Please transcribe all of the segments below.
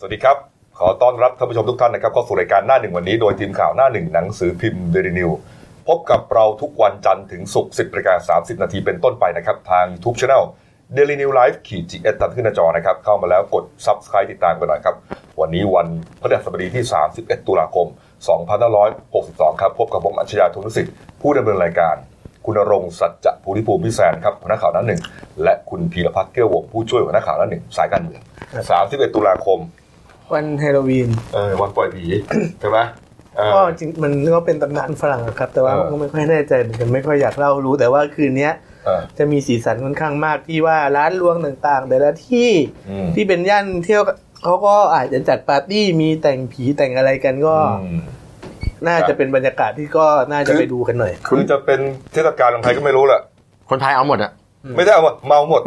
สวัสดีครับ ขอต้อนรับท่านผู้ชมทุกท่านนะครับเข้าสู่รายการหน้าหนึ่งวันนี้โดยทีมข่าวหน้าหนึ่งหนังสือพิมพ์เดลินิวพบกับเราทุกวันจันทร์ถึงศุกร์10นาฬิกา30 นาทีเป็นต้นไปนะครับทาง YouTube Channel Daily New Life ขีดจีเอสตัดขึ้นหน้าจอนะครับ เข้ามาแล้วกด Subscribe ติดตามกันหน่อยครับ วันนี้วันพฤหัสบดีที่ 31 ตุลาคม 2562 ครับ พบกับผมอัจฉริยะทุสิทธิ์ผู้ดำเนินรายการ คุณรงค์สัจจะภูริภูมิพิแซนครับหัวหน้าข่าวหน้าหนึ่งและคุณพีรพัฒน์เกี้ยววงผู้ช่วยหัวหน้าข่าวหน้าหนึ่งสายการเมือง31 ตุลาคม วันฮาโลวีนเออวันปล่อยผีใช่ไหมเออก็จริงมันก็เป็นตำนานฝรั่งอะครับ แต่ว่าเออก็ไม่ค่อยแน่ใจเหมือนกันไม่ค่อยอยากเล่ารู้แต่ว่าคืนเนี้ยเออจะมีสีสันค่อนข้างมากที่ว่าร้านรวงต่างๆ แต่ละที่อืมที่เป็นย่านเที่ยวเขาก็อาจจะจัดปาร์ตี้มีแต่งผีแต่งอะไรกันก็อืมน่าจะเป็นบรรยากาศที่ก็น่าจะคือไปดูกันหน่อย คือจะเป็นเทศกาลของใครก็ไม่รู้แหละคนไทยเอาหมดอะ ไม่ได้เอาหมดเมาหมด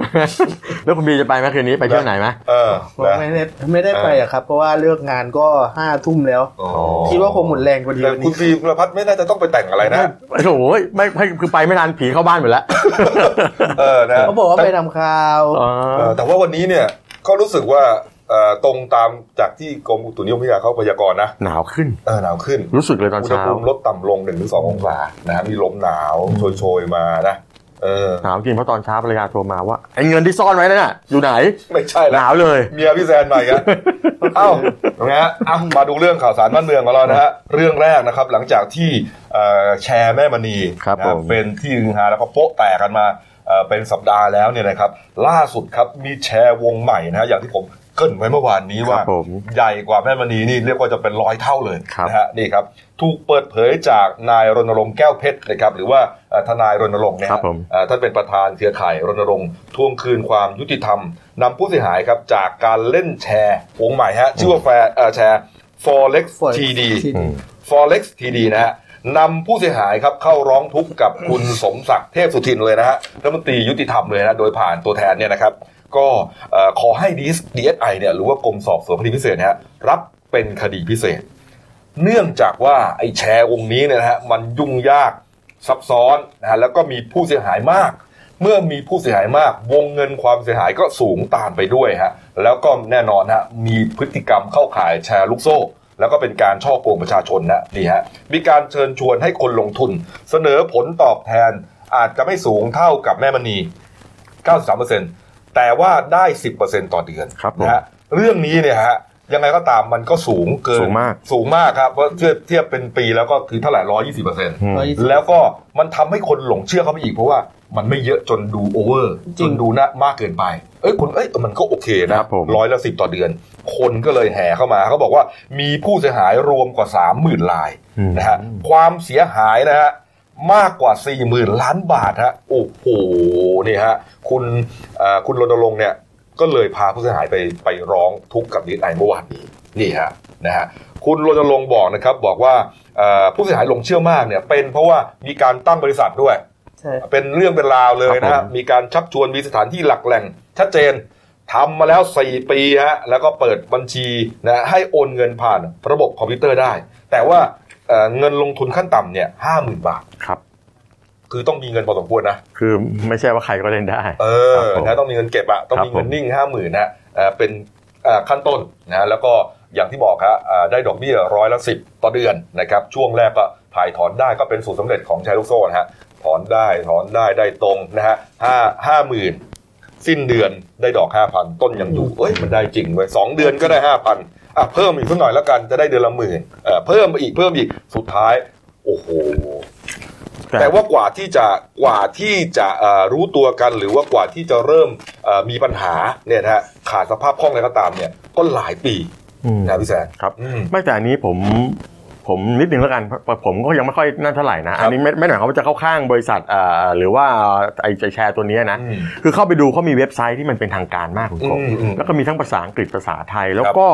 แล้วคุณบีจะไปไหมคืนนี้ไปเที่ยวไหนไหมเออผมนะไม่ได้ไม่ได้ไปอะครับ เพราะว่าเลิกงานก็ห้าทุ่มแล้วอ๋อคิดว่าคงหมดแรงพอดีแต่วันคุณนี้พีรพัฒน์ไม่น่าจะต้องไปแต่งอะไรนะโอ้โหไม่ไม่คือไปไม่ทันผีเข้าบ้านหมดแล้วเออนะเขาบอกว่าไปทำข่าวอ๋อเออแต่ว่าวันนี้เนี่ยก็รู้สึกว่าเอ่อตรงตามจากที่กรมอุตุนิยมวิทยาเขาพยากรณ์นะหนาวขึ้นเออหนาวขึ้น รู้สึกเลยตอนอุณหเช้าภูมิลดต่ำลง1นถึงสองศานะฮะมีลมหนาวโชยๆมานะเออ หนาวจริงเพราะตอนเช้าภรรยาโทรมาว่าไอ้เงินที่ซ่อนไว้นั่นน่ะอยู่ไหนไม่ใช่หแล้วนาวเลยเมียพี่แซนหน่อยครับ เอ้านะฮะเอ้ามาดูเรื่องข่าวสารบ้านเมืองของเรานะฮะเรื่องแรกนะครับหลังจากที่เอ่อแชร์แม่มณีครับนะผม เป็นที่ฮือฮาแล้วก็โป๊ะแตกกันมาเอ่อเป็นสัปดาห์แล้วเนี่ยนะครับล่าสุดครับมีแชร์วงใหม่นะฮะอย่างที่ผม เกรินไว้เมื่อวานนี้คว่ารับผมใหญ่กว่าแม่มณีนี่เรียกว่าจะเป็นร้อยเท่าเลยครับนะฮะนี่ครับถูกเปิดเผยจากนายรณรงค์แก้วเพชรนะครับหรือว่าเอ่อทนายรณรงค์เนี่ยครัฮะบผมเอ่อท่านเป็นประธานเครือข่ายรณรงค์ทวงคืนความยุติธรรมนำผู้เสียหายครับจากการเล่นแชร์วงใหม่ฮะชื่อว่าแฟร์เอ่อแชร์ forex Forex TD ที่อืม forex TD นะฮะนำผู้เสียหายครับเข้าร้องทุกข์กับคุณสมศักดิ์เทพสุทินเลยนะฮะรัฐมนตรียุติธรรมเลยนะโดยผ่านตัวแทนเนี่ยนะครับ ก็เอ่อขอให้ DSI เนี่ยหรือว่ากรมสอบสวนคดีพิเศษนะฮะรับเป็นคดีพิเศษ เนื่องจากว่าไอ้แชร์วงนี้เนี่ยนะฮะมันยุ่งยากซับซ้อนนะฮะแล้วก็มีผู้เสียหายมาก เมื่อมีผู้เสียหายมาก วงเงินความเสียหายก็สูงตามไปด้วยฮะแล้วก็แน่นอนฮะมีพฤติกรรมเข้าข่ายแชร์ลูกโซ่แล้วก็เป็นการช่อโกงประชาชนนะนี่ฮะมีการเชิญชวนให้คนลงทุน เสนอผลตอบแทนอาจจะไม่สูงเท่ากับแม่มณี 93% แต่ว่าได้10%ต่อเดือนครับผมนะฮะเรื่องนี้เนี่ยฮะยังไงก็ตามมันก็สูงเกินสูงมากสูงมากครับเพราะเทียบเทียบเป็นปีแล้วก็คือเท่าไหร่ร้อยยี่สิบเปอร์เซ็นต์อืมแล้วก็มันทำให้คนหลงเชื่อเขาไปอีกเพราะว่ามันไม่เยอะจนดู over จริงจนดูน่ามากเกินไป เอ้ยคุณเอ้ยมันก็โอเคนะครับผมร้อยละสิบต่อเดือน คนก็เลยแห่เข้ามาเขาบอกว่ามีผู้เสียหายรวมกว่าสามหมื่นรายอืมนะฮะความเสียหายนะฮะ มากกว่าสี่หมื่นล้านบาทฮะโอ้โหนี่ฮะคุณเอ่อคุณรณรงค์เนี่ยก็เลยพาผู้เสียหายไปไปร้องทุกข์กับดีไอเมื่อวานนี้นี่ฮะนะฮะคุณรณรงค์บอกนะครับบอกว่าเอ่อผู้เสียหายหลงเชื่อมากเนี่ยเป็นเพราะว่ามีการตั้งบริษัทด้วยใช่เป็นเรื่องเป็นราวเลยนะครัฮะบผมมีการชักชวนมีสถานที่หลักแหล่ง ชัดเจนทำมาแล้ว 4 ปีฮะแล้วก็เปิดบัญชีนะให้โอนเงินผ่านระบบคอมพิวเตอร์ได้ แต่ว่า เอ่อเงินลงทุนขั้นต่ำเนี่ยห้าหมื่นบาทครับ คือต้องมีเงินพอสมควรนะคือไม่ใช่ว่าใครก็เล่นได้ เอครัอบผมนะต้องมีเงินเก็บอะต้องครับมีเงินผมนิ่งห้าหมื่นนะเอ่อเป็นเอ่อขั้นต้นนะแล้วก็อย่างที่บอกครับอ่าได้ดอกเบี้ยร้อยละสิบต่อเดือนนะครับ ช่วงแรกก็ถ่ายถอนได้ก็เป็นสูตรสำเร็จของแชร์ลูกโซ่นะฮะถอนได้ถอนได้ได้ตรงนะฮะห้าห้าหมื่นสิ้นเดือนได้ดอกห้าพันต้นยังอยู่เอ้ยมันได้จริงเว้ยสองเดือนก็ได้ห้าพัน อะเพิ่มอีกสักหน่อยแล้วกันจะได้เดือนละหมื่นเอ่อเพิ่มไปอีกเพิ่มอีกสุดท้าย โอ้โหแต่ว่ากว่าที่จะกว่าที่จะเอ่อรู้ตัวกันหรือว่ากว่าที่จะเริ่มเอ่อมีปัญหาเนี่ยนะฮะขาดสภาพคล่องอะไรก็ตามเนี่ยก็หลายปีอืมนะพี่แซนครับอืมไม่แต่อันนี้ผมผมนิดนึงแล้วกันเพราะผมก็ยังไม่ค่อยนั่นเท่าไหร่นะอันนี้ไม่ไม่หมายความว่าจะเข้าข้างบริษัทอ่าหรือว่าไอ้แชร์ตัวเนี้ยนะอืมคือเข้าไปดูเขามีเว็บไซต์ที่มันเป็นทางการมากคุณกบอืมอืมแล้วก็มีทั้งภาษาอังกฤษภาษาไทยแล้วก็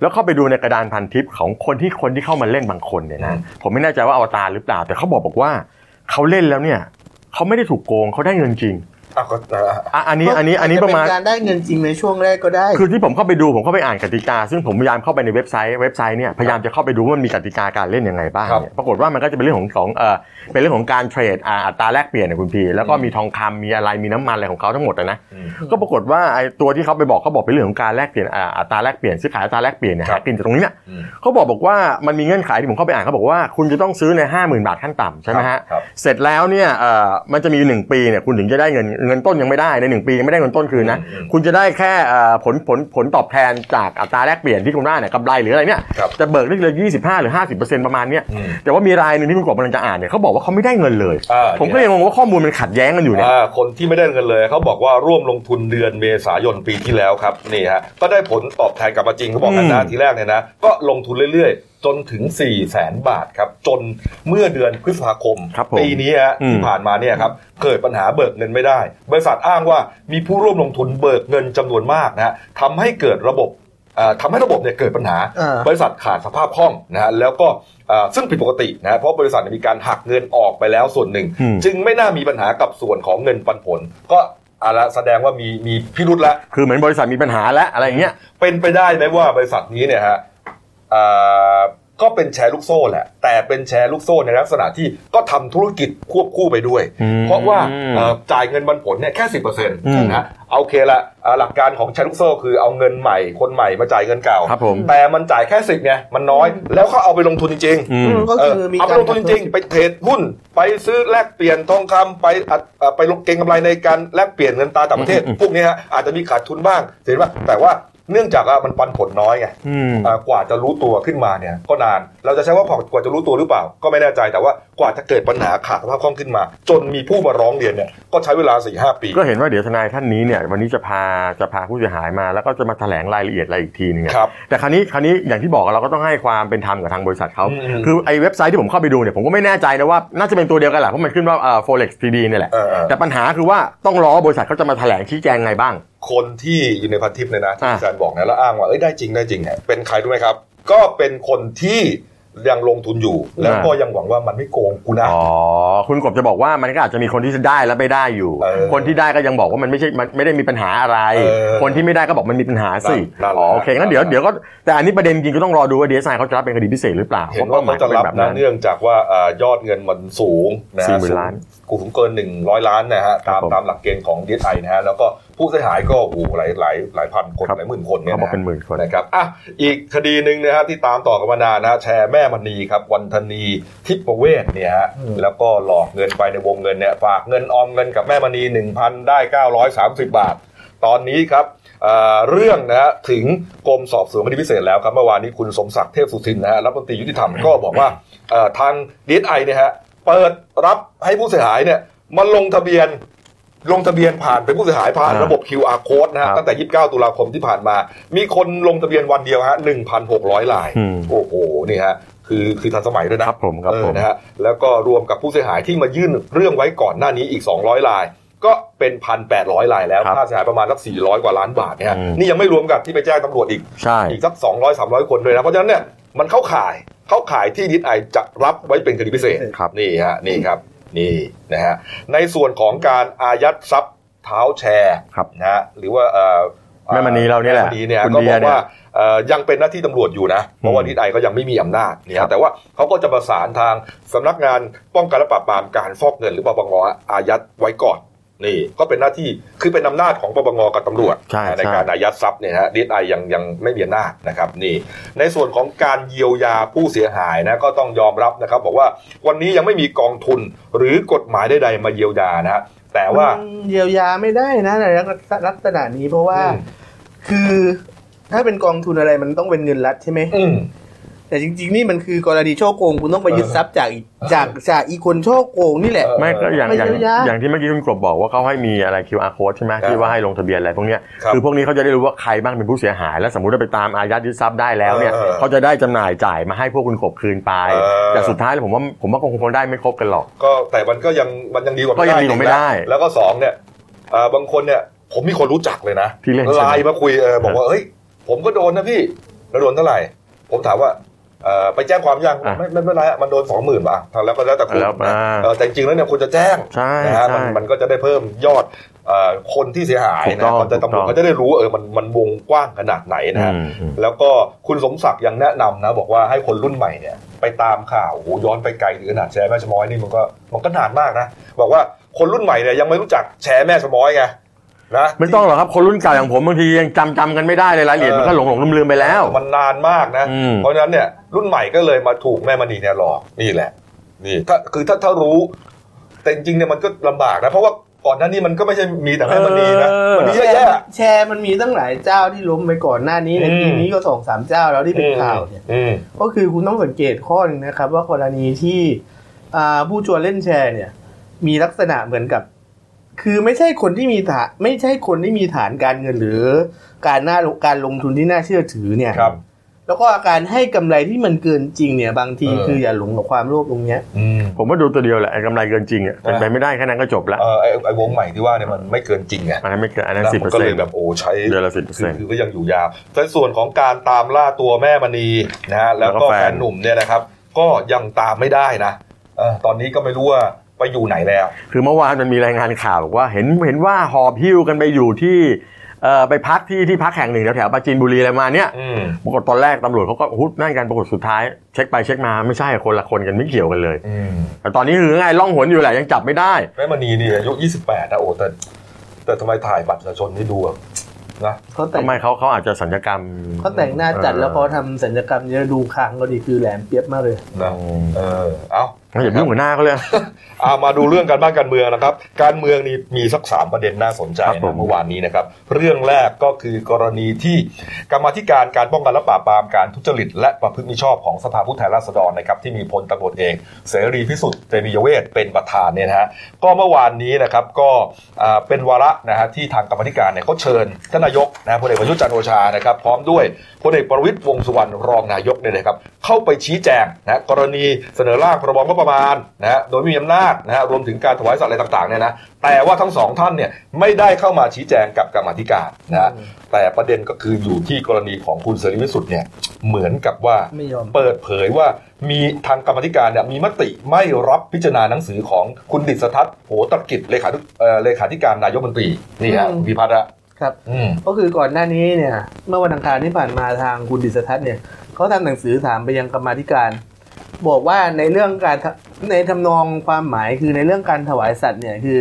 แล้วเข้าไปดูในกระดานพันทิปของคนที่คนที่เข้ามาเล่นบางคนเนี่ยนะผมไม่แน่ใจว่าอวตารหรือเปล่า แต่เขาบอกบอกว่าเขาเล่นแล้วเนี่ยเขาไม่ได้ถูกโกงเขาได้เงินจริง อะก็อะอะอันนี้อันนี้อันนี้ประมาณจเป็นการได้เงินจริงในช่วงแรกก็ได้ คือที่ผมเข้าไปดูผมเข้าไปอ่านกติกา ซึ่งผมพยายามเข้าไปในเว็บไซต์เว็บไซต์เนี่ยพยายามจะเข้าไปดูว่ามันมีกติกาการเล่นยังไงบ้างครับเนี่ยปรากฏว่ามันก็จะเป็นเรื่องของของเออเป็นเรื่องของการเทรดอ่าอัตราแลกเปลี่ยนนะคุณพีแล้วก็มีทองคำมีอะไรมีน้ำมันอะไรของเขาทั้งหมดอะนะอืมก็ปรากฏว่าไอ้ตัวที่เขาไปบอกเขาบอกเป็นเรื่องของการแลกเปลี่ยนอ่าอัตราแลกเปลี่ยนซื้อขายอัตราแลกเปลี่ยนเนี่ยครัหาบกินจากตรงนี้เนี่ยอืมเขาบอกบอกว่ามันมีเงื่อนไขที่ผมเข้าไปอ่านเขาบอกว่าคุณจะต้องซื้อใน 5 0,000 บาทขั้นต่ำใช่ไหมฮะครับเสร็จแล้วเนี่ยเอ่อมันจะมี 1 ปีเนี่ยคุณถึงจะได้เงินเงินต้นยังไม่ได้ใน1ปียังไม่ได้เงินต้นคืนนะอืมคุณจะได้แค่เอ่อผลผลผลตอบแทนจากอัตราแลกเปลี่ยนที่คุณได้เนี่ยกำไรหรืออะไรเนี่ยครับจะเบิกได้เลย25หรือ50%ประมาณเนี้ยอืมแต่ว่ามีรายหนึ่งที่คุณกบกำลังจะอ่านเนี่ยเขาบอกว่าเขาไม่ได้เงินเลยอ่าผมก็ยังงงว่าข้อมูลมันขัดแย้งกันอยู่เนี่ยอ่าคนที่ไม่ได้เงินเลยเขาบอกว่าร่วมลงทุนเดือนเมษายนปีที่แล้วครับนี่ฮะก็ได้ผลตอบแทนกลับมาจริงเขาบอกกันนะอืมทีแรกเนี่ยนะก็ลงทุนเรื่อยๆ จนถึง4 0 0แสนบาทครับ จนเมื่อเดือนพฤษภาคมครับผมปีนี้ฮะอืมที่ผ่านมาเนี่ยครับเกิดปัญหาเบิกเงินไม่ได้ บริษัทอ้างว่ามีผู้ร่วมลงทุนเบิกเงินจำนวนมากนะฮะทำให้เกิดระบบอ่าทำให้ระบบเนี่ยเกิดปัญหาอ่าบริษัทขาดสภาพคล่องนะฮะแล้วก็อ่าซึ่งผิดปกตินะฮะเพราะบริษัทเนี่ยมีการหักเงินออกไปแล้วส่วนหนึ่งอืมจึงไม่น่ามีปัญหากับส่วนของเงินปันผล ก็อะละแสดงว่ามีมีพิรุษแล้วคือเหมือนบริษัทมีปัญหาแล้วอะไรอย่างเงี้ยเป็นไปได้ไหมว่าบริษัทนี้เนี่ยฮะอ่า ก็เป็นแชร์ลูกโซ่แหละ แต่เป็นแชร์ลูกโซ่ในลักษณะที่ก็ทำธุรกิจควบคู่ไปด้วยอืมเพราะว่าเอ่อจ่ายเงินปันผลเนี่ยแค่สิบเปอร์เซ็นต์อืมนะเอาโอเคละอ่าหลักการของแชร์ลูกโซ่คือเอาเงินใหม่คนใหม่มาจ่ายเงินเก่าครับผมแต่มันจ่ายแค่สิบไงมันน้อย แล้วเขาเอาไปลงทุนจริงๆอืมก็เอคืออมีเอาไปการลงทุนจริงๆไปเทรดหุ้น ไปซื้อแลกเปลี่ยนทองคำไปอัดเอ่อไปลงเก็งกำไรในการแลกเปลี่ยนเงินตราต่างประเทศอืมพวกนี้ฮะอาจจะมีขาดทุนบ้างเห็นว่าแต่ว่า เนื่องจากว่ามันปันผลน้อยไงอืมอ่ากว่าจะรู้ตัวขึ้นมาเนี่ย ก็นาน เราจะใช้ว่ากว่าจะรู้ตัวหรือเปล่า ก็ไม่แน่ใจแต่ว่ากว่าจะเกิดปัญหาขาดสภาพคล่องขึ้นมา จนมีผู้มาร้องเรียนเนี่ยก็ใช้เวลา4ี่หปี ก็เห็นว่าเดี๋ยวทนายท่านนี้เนี่ยวันนี้จะพาจะพาผู้เสียหายมา แล้วก็จะมาแถลงรายละเอียดอะไรอีกทีนึงอะครับแต่คราวนี้คราวนี้อย่างที่บอกเราก็ต้องให้ความเป็นธรรมกับทางบริษัทเขาอืมคือไอ้เว็บไซต์ที่ผมเข้าไปดูเนี่ยผมก็ไม่แน่ใจนะว่าน่าจะเป็นตัวเดียวกันแหละเพราะมันขึ้นว่าเอ่อ forex td เนี่ยแหละเออเออแต่ปัญหาคือว่าต้องรอบริษัทเขาจะมาแถลงชี้แจงไงบ้างคนที่อยู่ในพันทิปเนี่ยนะที่อะอาจารย์บอกนะแล้วอ้างว่าเอ้ยได้จริงได้จริงเนี่ยเป็นใครรู้ไหมครับ ก็เป็นคนที่ยังลงทุนอยู่ แล้วก็ยังหวังว่ามันไม่โกงกูนะอ๋อคุณกบจะบอกว่ามันก็อาจจะมีคนที่จะได้และไม่ได้อยู่เออคนที่ได้ก็ยังบอกว่ามันไม่ใช่มันไม่ได้มีปัญหาอะไรเออคนที่ไม่ได้ก็บอกมันมีปัญหาสินั่นแหละอ๋อโอเคงั้นเดี๋ยวนั่นแหละเดี๋ยวก็แต่อันนี้ประเด็นจริงก็ต้องรอดูว่าดีเอสไอเขาจะรับเป็นคดีพิเศษหรือเปล่าเห็นว่าเขาจะรับพป้หมยนะขป็เนื่องจากว่าเอ่อยอดเงินมันสูงนะฮะสี่หมื่นล้าน กูสูงเกินหนึ่งร้อยล้านนะฮะครัตาบมผมตามหลักเกณฑ์ของดีไอนะฮะแล้วก็ผู้เสียหายก็โอ้โหหลายหลายหลายพันคนครับหลายหมื่นคนเนี่ยเขาบอกนะเป็นหมื่นคนนะครับอะอีกคดีหนึ่งนะฮะที่ตามต่อกันมานานนะฮะแชร์แม่มณีครับวันธนีทิพเวศเนี่ยฮะแล้วก็หลอกเงินไปในวงเงินเนี่ยฝากเงินออมเงินกับแม่มณี1,000ได้930บาท ตอนนี้ครับเอ่อเรื่องนะฮะถึงกรมสอบสวนคดีพิเศษแล้วครับเมื่อวานนี้คุณสมศักดิ์เทพสุทินนะฮะรัฐมนตรียุติธรรมก็บอกว่าเอ่อทางดีไอเนี่ยฮะ เปิดรับให้ผู้เสียหายเนี่ยมาลงทะเบียนลงทะเบียนผ่านเป็นผู้เสียหายผ่านอ่าระบบ QR code นะฮะครับตั้งแต่ 29 ตุลาคมที่ผ่านมา มีคนลงทะเบียนวันเดียวฮะ 1,600 รายอืมโอ้โห นี่ฮะ คือคือทันสมัยด้วยนะครับผมครับเอผอมนะฮะ แล้วก็รวมกับผู้เสียหายที่มายื่นเรื่องไว้ก่อนหน้านี้อีก 200 ราย ก็เป็น 1,800 รายแล้วครับค่าเสียหายประมาณสัก 400 กว่าล้านบาทเนี่ยฮะอืมนี่ยังไม่รวมกับที่ไปแจ้งตำรวจอีกใช่อีกสัก 200 300 คนเลยนะ เพราะฉะนั้นเนี่ย มันเข้าข่าย เข้าข่ายที่ดิสไอจะรับไว้เป็นคดีพิเศษครับนี่ฮะนี่ครับนี่นะฮะในส่วนของการอายัดทรัพย์เท้าแชร์ครับนะฮะหรือว่าเอ่อแม่มณีเราเนี่ยแหละแม่มณีเนี่ยคุณก็เดีบยอกเนี่ยว่าเอ่อยังเป็นหน้าที่ตำรวจอยู่นะเพราะว่าดิสไอก็ยังไม่มีอำนาจเนี่ยครับแต่ว่าเขาก็จะประสานทางสำนักงานป้องกันและปราบปรามการฟอกเงินหรือปปงอายัดไว้ก่อน นี่ก็เป็นหน้าที่คือเป็นอำนาจของปปงกับตำรวจใช่ในใช่การอายัดทรัพย์เนี่ยฮะดีไอยังยังไม่มีอำนาจนะครับนี่ ในส่วนของการเยียวยาผู้เสียหายนะก็ต้องยอมรับนะครับ บอกว่าวันนี้ยังไม่มีกองทุนหรือกฎหมายใดๆมาเยียวยานะฮะแต่ว่ามันเยียวยาไม่ได้นะในลักษณะนี้เพราะว่าอืมคือถ้าเป็นกองทุนอะไรมันต้องเป็นเงินรัฐใช่ไหมอืม แต่จริง ๆ นี่มันคือกรณีช่อโกงคุณต้องไปยึดทรัพย์จากอีกจากจากอีกคนช่อโกงนี่แหละเออไม่ก็อย่างไม่อย่างเยียวยาอย่างที่เมื่อกี้คุณกบบอกว่าเขาให้มีอะไร QR code ใช่ไหมครับที่ว่าให้ลงทะเบียนอะไรพวกเนี้ยครับคือพวกนี้เขาจะได้รู้ว่าใครบ้างเป็นผู้เสียหาย แล้วสมมติว่าไปตามอายัดยึดทรัพย์ได้แล้วเนี่ยเออเขาจะได้จำหน่ายจ่ายมาให้พวกคุณกบคืนไปเออแต่สุดท้ายแล้วผมว่าผมว่าคงคงได้ไม่ครบกันหรอก ก็แต่มันก็ยังมันยังดีกว่าก็ยังดีกว่าไม่ได้ แล้วก็สองเนี่ยเอ่อบางคนเนี่ยผมมีคนรู้จักเลยนะที่เล่นใช่ไหมไลน์มาคุยเออบอกว่าเฮ้ยผมก็โดนนะพี่แล้วโดนเท่าไหร่ผมถามว่าเอ่อ ไปแจ้งความยังอะไม่ไม่ไม่เป็นไรอะมันโดนสองหมื่นบาทแล้วก็แล้วแต่คุณแล้วนะอ่าเออแต่จริงๆแล้วเนี่ยคุณจะแจ้งใช่นะฮะใช่มันมันก็จะได้เพิ่มยอดเอ่อคนที่เสียหายถูกต้นะองเขาจะตำรวจถูกต้องเขาจะได้รู้ว่าเออมันมันวงกว้างขนาดไหนนะฮะอืมอืมแล้วก็คุณสมศักดิ์ยังแนะนำนะ บอกว่าให้คนรุ่นใหม่เนี่ย ไปตามข่าวโอ้โหย้อนไปไกลถึงขนาดแชร์แม่ชะม้อยนี่มันก็มันก็นานมากนะ บอกว่าคนรุ่นใหม่เนี่ยยังไม่รู้จักแชร์แม่ชะม้อยไง นะไม่ต้องหรอกครับคนรุ่นเก่าอย่างผมบางทียังจำจำกันไม่ได้เลยรายละเอียดมันก็หลงหลงลืมลืมๆไปแล้ว มันนานมากนะอืมเพราะฉะนั้นเนี่ยรุ่นใหม่ก็เลยมาถูกแม่มณีเนี่ยหลอกนี่แหละ นี่ถ้าคือถ้าถ้ารู้ แต่จริงๆเนี่ยมันก็ลำบากนะ เพราะว่าก่อนหน้านี้มันก็ไม่ใช่มีแต่แม่มณีนะเออมันมีแชเยอะร์แยะแชร์มันมีตั้งหลายเจ้าที่ล้มไปก่อนหน้านี้ในอืมทีนี้ก็สองสามเจ้าแล้วที่เป็นข่าวเนี่ยอืมก็คือคุณต้องสังเกตข้อหนึงนะครับ ว่ากรณีที่อ่าผู้ชวนเล่นแชร์เนี่ย มีลักษณะเหมือนกับ คือไม่ใช่คนที่มีฐานไม่ใช่คนที่มีฐานการเงินหรือ การน่าการลงทุนที่น่าเชื่อถือเนี่ยครับ แล้วก็การให้กำไรที่มันเกินจริงเนี่ย บางทีเออคืออย่าหลงกับความโลภตรงเนี้ยอืมผมว่าดูตัวเดียวแหละไอ้กำไรเกินจริงอะเป็นไปไม่ได้แค่นั้นก็จบแล้วเออไอไอวงใหม่ที่ว่าเนี่ยมันไม่เกินจริงไงอันนั้นไไม่เกินอันนั้นนะสิบมัเปอร์เซ็นต์มันก็เลนยแบบโอ้ใช้เดือนละ10%คือคือก็ยังอยู่ยาวในส่วนของการตามล่าตัวแม่มณีนะฮะแล้วก็แล้วก็แฟนแฟนหนุ่มเนี่ยนะครับ ก็ยังตามไม่ได้นะเออตอนนี้ก็ไม่รู้ว่า ไปอยู่ไหนแล้ว คือเมื่อวานมันมีรายงานข่าวบอกว่าเห็นเห็นว่าหอบหิ้วกันไปอยู่ที่เอ่อไปพักที่ที่พักแห่งหนึ่งแถวแถวๆปราจีนบุรีอะไรมาเนี่ยอืมปรากฏตอนแรกตำรวจเขาก็ฮุดนั่นกันปรากฏสุดท้าย เช็คไปเช็คมาไม่ใช่คนละคนกันไม่เกี่ยวกันเลยอืมแต่ตอนนี้คือไงล่องหนอยู่แหละยังจับไม่ได้แม่มณีนี่อายุ28นะโอ้แต่แต่ทำไมถ่ายบัตรประชาชนนี่ดูแบบนะเขาแต่งทำไมเขาเขาอาจจะสัญญกรรมเขาแต่งหน้าจัดแล้วเขาทำสัญญกรรมเยอะดูคางก็ดีคือแหลมเปียบมากเลยนะเออเอาอย่ายุ่งกับหน้าเขาเลยเอามาดูเรื่องการบ้านการเมืองนะครับ การเมืองนี่มีสักสามประเด็นน่าสนใจครับผนะมเมื่อวานนี้นะครับ เรื่องแรกก็คือกรณีที่กรรมาธิการการป้องกันและปราบปรามการทุจริต และประพฤติมิชอบของสภาผู้แทนราษฎรนะครับที่มีพลตำรวจเอกเสรีพิสุทธิ์เตมียเวทเป็นประธานเนี่ยนะฮะก็เมื่อวานนี้นะครับก็อ่าเป็นวาระนะฮะที่ทางกรรมาธิการเนี่ยเขาเชิญท่านนายกนะฮะพลเอกประยุทธ์จันทร์โอชานะครับพร้อมด้วยพลเอกประวิตรวงษ์สุวรรณรองนายกเนี่ยนะครับเข้าไปชี้แจงนะกรณีเสนอร่างพรบงบประมาณนะฮะโดยมีอำนาจนะฮะรวมถึงการถวายสัตว์อะไรต่างๆเนี่ยนะแต่ว่าทั้งสองท่านเนี่ยไม่ได้เข้ามาชี้แจงกับกรรมาธิการนะฮะแต่ประเด็นก็คืออยู่ที่กรณีของคุณเสรีพิสุทธิ์เนี่ยเหมือนกับว่าไม่ยอมเปิดเผยว่ามีทางกรรมาธิการเนี่ยมีมติไม่รับพิจารณาหนังสือของคุณดิษฐทัศน์โหตรกิจเลขาธิเอ่อเลขาธิการนายกรัฐมนตรีนี่ฮะอืมพิพัฒน์อะ ครับอืมก็คือก่อนหน้านี้เนี่ย เมื่อวันอังคารที่ผ่านมาทางคุณดิษทัศน์เนี่ยเขาทำหนังสือถามไปยังกรรมาธิการ บอกว่าในเรื่องการทะในทำนองความหมายคือในเรื่องการถวายสัตว์เนี่ยคือ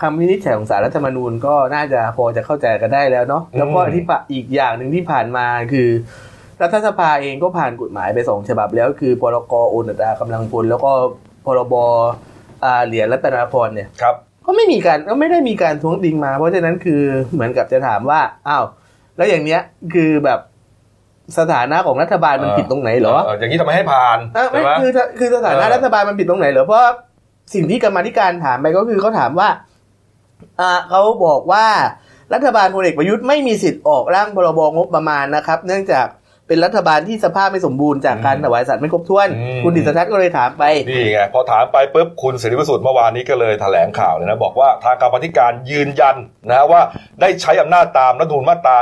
คำวินิจฉัยของสารรัฐธรรมนูญก็น่าจะพอจะเข้าใจกันได้แล้วเนาะอืมแล้วก็ที่ปะอีกอย่างหนึ่งที่ผ่านมาคือ รัฐสภาเองก็ผ่านกฎหมายไปสองฉบับแล้ว คือพรกโอนอัตรากำลังพลแล้วก็พรบอ่าเหรียญรัตนาพรเนี่ยครับ ก็ไม่มีการก็ไม่ได้มีการท้วงติงมา เพราะฉะนั้นคือเหมือนกับจะถามว่าอ้าวแล้วอย่างเนี้ยคือแบบสถานะของรัฐบาลมันผิดตรงไหนเหรออย่างนี้ทำไมให้ผ่านเออไม่ใช่ไหมคือคือสถานะเออรัฐบาลมันผิดตรงไหนเหรอเพราะสิ่งที่กรรมาธิการถามไปก็คือเขาถามว่าอ่าเขาบอกว่ารัฐบาลพลเอกประยุทธ์ไม่มีสิทธิ์ออกร่างพรบงบประมาณนะครับ เนื่องจาก เป็นรัฐบาลที่สภาพไม่สมบูรณ์จากการถวายสัตว์ไม่ครบถ้วน คุณดิษทัศน์ก็เลยถามไป นี่ไงพอถามไปปุ๊บคุณเสรีพิสุทธิ์เมื่อวานนี้ก็เลยแถลงข่าวเลยนะ บอกว่าทางกรรมาธิการยืนยันนะว่าได้ใช้อำนาจตามรัฐธรรมนูญมาตรา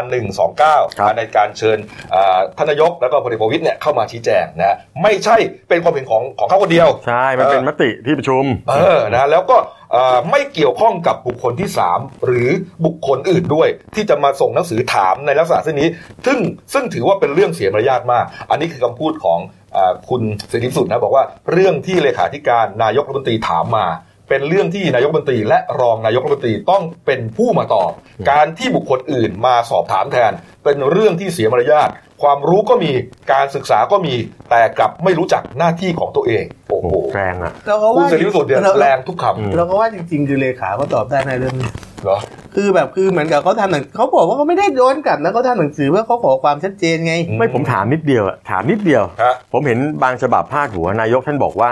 129ครับในการเชิญอ่าท่านนายกแล้วก็พลเอกประวิตยเนี่ยเข้ามาชี้แจงนะไม่ใช่เป็นความเห็นของของเขาคนเดียว ใช่ มันเป็นมติที่ประชุมเออนะแล้วก็เอ่อ ไม่เกี่ยวข้องกับบุคคลที่ 3 หรือบุคคลอื่นด้วย ที่จะมาส่งหนังสือถามในลักษณะเช่นนี้ ซึ่งซึ่งถือว่าเป็นเรื่องเสียมารยาทมาก อันนี้คือคำพูดของอคุณเสรีพิสุทธิ์นะบอกว่าเรื่องที่เลขาธิการนายกรัฐมนตรีถามมาเป็นเรื่องที่นายกรัฐมนตรีและรองนายกรัฐมนตรีต้องเป็นผู้มาตอบ การที่บุคคลอื่นมาสอบถามแทน เป็นเรื่องที่เสียมารยาท ความรู้ก็มีการศึกษาก็มีแต่กลับไม่รู้จักหน้าที่ของตัวเอง โอ้โหแรงอะแล้วก็คุณว่าเสรีพิสุทธิ์เนี่ยแล้วแรงทุกคอืมแล้วก็ว่าจริงๆคือเลขาก็ตอบได้ในเรื่องนี้ำเหรอคือแบบคือเหมือนกับเขาทำหนังเขาบอกว่าเขาไม่ได้โดนกลับนะเขาทำหนังสือเพื่อเขาขอความชัดเจนไง ไม่ผมถามนิดเดียวอะถามนิดเดียว ฮะ ผมเห็นบางฉบับพาดหัวนายกท่านบอกว่า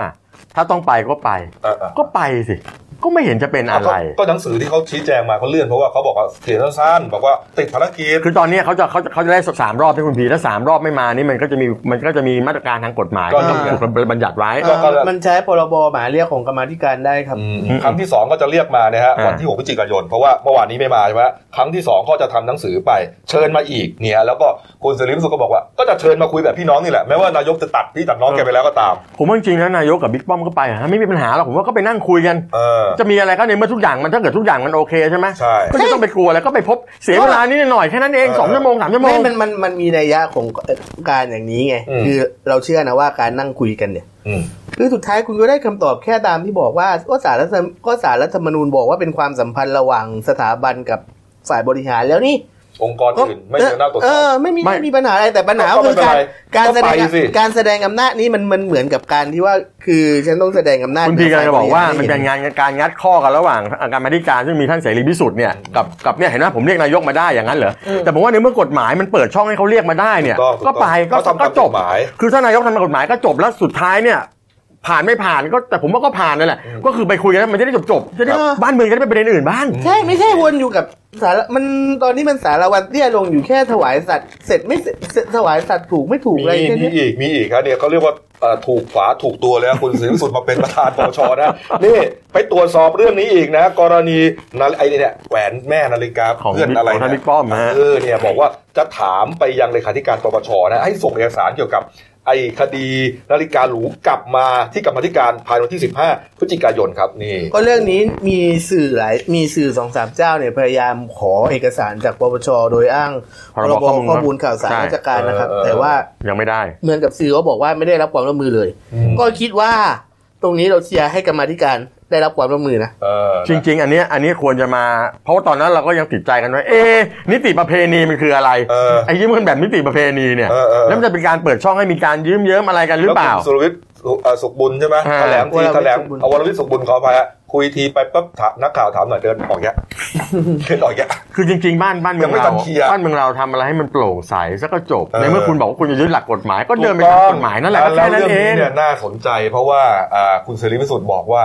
ถ้าต้องไปก็ไป เออเออก็ไปสิ ก็ไม่เห็นจะเป็นอะไร ก็หนังสือที่เขาชี้แจงมาเขาเลื่อนเพราะว่าเขาบอกว่าเขียนสั้นๆบอกว่าติดภารกิจคือตอนนี้เขาจะเขาจะเขาจะได้สามรอบที่คุณพีถ้าสามรอบไม่มานี่มันก็จะมีมันก็จะมีมาตรการทางกฎหมายก็ที่ต้องนี่ไงถูกบัญญัติไว้ก็ก็มันใช้พรบหมายเรียกของกรรมาธิการได้ครับอืมครั้งที่สองก็จะเรียกมาเนี่ยฮะอ่าวันที่6พฤศจิกายนเพราะว่าเมื่อวานนี้ไม่มาใช่ไหมครั้งที่สองก็จะทำหนังสือไปเชิญมาอีกเนี่ยแล้วก็คุณเสรีพิสุทธิ์ก็บอกว่าก็จะเชิญมาคุยแบบพี่น้องนี่แหละแม้ว่านายกจะตัดพี่ตัดน้องแกไปแล้วก็ตาม ผมว่าจริงๆแล้วนายกกับบิ๊กป้อมก็ไปอะไม่มีปัญหาหรอกผมว่าก็ไปนั่งคุยกันเออจะมีอะไรก็ในเมื่อทุกอย่างมันถ้าเกิดทุกอย่างมันโอเคใช่ไหมใช่ก็จะต้องไปกลัวแล้วก็ไปพบเสียเวลานิดหน่อยแค่นั้นเองเออสองชั่วโมงสามชั่วโมไม่งมันมันมันมีนัยยะของการอย่างนี้ไงอืมคือเราเชื่อนะว่าการนั่งคุยกันเนี่ยอืมคือสุดท้ายคุณก็ได้คำตอบแค่ตามที่บอกว่าก็สารรัฐธรรมก็สารรัฐธรรมนูญบอกว่าเป็นความสัมพันธ์ระหว่างสถาบันกับฝ่ายบริหารแล้วนี่ องค์กรอื่นไม่เดินหน้าตรวจสเออบอไม่มีไม่ไม่มีปัญหาอะไรแต่ปัญหาก็คือไม่เป็นการไรการแสดงก็ไปสิการแสดงอำนาจนี้มันมันเหมือนกับการที่ว่าคือฉันต้องแสดงอำนาจคุณพีกำลังจะบอกว่ามันให้เป็นงานการงัดข้อกันระหว่างการมาธิการซึ่งมีท่านเสรีพิสุทธิ์เนี่ยกับกับเนี่ยเห็นไหมผมเรียกนายกมาได้อย่างนั้นเหรอแต่ผมว่าในเมื่อกฎหมายมันเปิดช่องให้เขาเรียกมาได้เนี่ยถูกต้องถูกต้ก็องไปก็เขาทำตามก็จบกฎหมายคือถ้านายกทำตามกฎหมายก็จบแล้วสุดท้ายเนี่ยผ่านไม่ผ่านก็แต่ผมว่าก็ผ่านนั่นแหละก็คือไปคุยกันแล้วมันจะได้จบจบๆจะได้บ้านเมืองจะได้ไปประเด็นอื่นบ้างใช่ไม่ใช่วนอยู่กับสารมันตอนนี้มันสารวันเตี้ยลงอยู่แค่ถวายสัตว์เสร็จไม่เสร็จเสร็จถวายสัตว์ถูกไม่ถูกมีอะไรแค่มีนี้อีกมีอีกครับเนี่ยเขาเรียกว่าเอ่อถูกฝาถูกตัวเลยนะคุณศรีวิสุทธิ์มาเป็นประธานปปชนะนี่ไปตรวจสอบเรื่องนี้อีกนะ กรณีนาฬิไอเนี่ยแหวนแม่นาฬิกาของเพื่อนอะไรของท่านเยบิ๊กป้อมนะฮะ เออเนี่ยบอกว่าจะถามไปยังเลขาธิการปปชนะให้ส่งเอกสารเกี่ยวกับไอ้คดีนาฬิกาหรูกลับมาที่กรรมาธิการภายในวันที่ 15 พฤศจิกายนครับนี่ ก็เรื่องนี้มีสื่อหลายมีสื่อสองสามเจ้าเนี่ยพยายามขอเอกสารจากปปชโดยอ้างพรบข้อมูลข้อมูลข่าวสารใช่ราชการนะครับเออเออแต่ว่ายังไม่ได้เหมือนกับสื่อเขาบอกว่าไม่ได้รับความร่วมมือเลยอืมก็คิดว่าตรงนี้เราเชียร์ให้กรรมาธิการได้รับความร่วมมือนะเออจริง ๆ อันเนี้ยอันนี้ควรจะมา เพราะว่าตอนนั้นเราก็ยังติดใจกันว่าเอ๊ะนิติประเพณีมันคืออะไรเออไอ้ยิ้มกันแบบนิติประเพณีเนี่ยเออเออแล้วมันจะเป็นการเปิดช่องให้มีการยืมเยิ้มอะไรกันหรือเปล่าแล้วคุณสุรวิทย์สุเอ่อสุขบุญใช่ไหมอ่าแถลงทีวรวิทย์แถลงสุขบุญเอาวรวิทย์สุขบุญขอไปฮะ คุยทีไปปั๊บถามนักข่าวถามหน่อยเดินออกแยะเดินออกแยะคือจริง ๆ บ้านบ้านเมืยัองงไม่เราทันเคลียร์บ้านเมืองเราทำอะไรให้มันโปร่งใสซะก็จบเออในเมื่อคุณบอกว่าคุณจะยึดหลักกฎหมายก็เดินไปถูตามต้องกฎหมายนั่นแหละก็แล้แค่วนั้นเรื่องเอนี้งเนี่ยน่าสนใจ เพราะว่าอ่าคุณเสรีพิสุทธิ์บอกว่า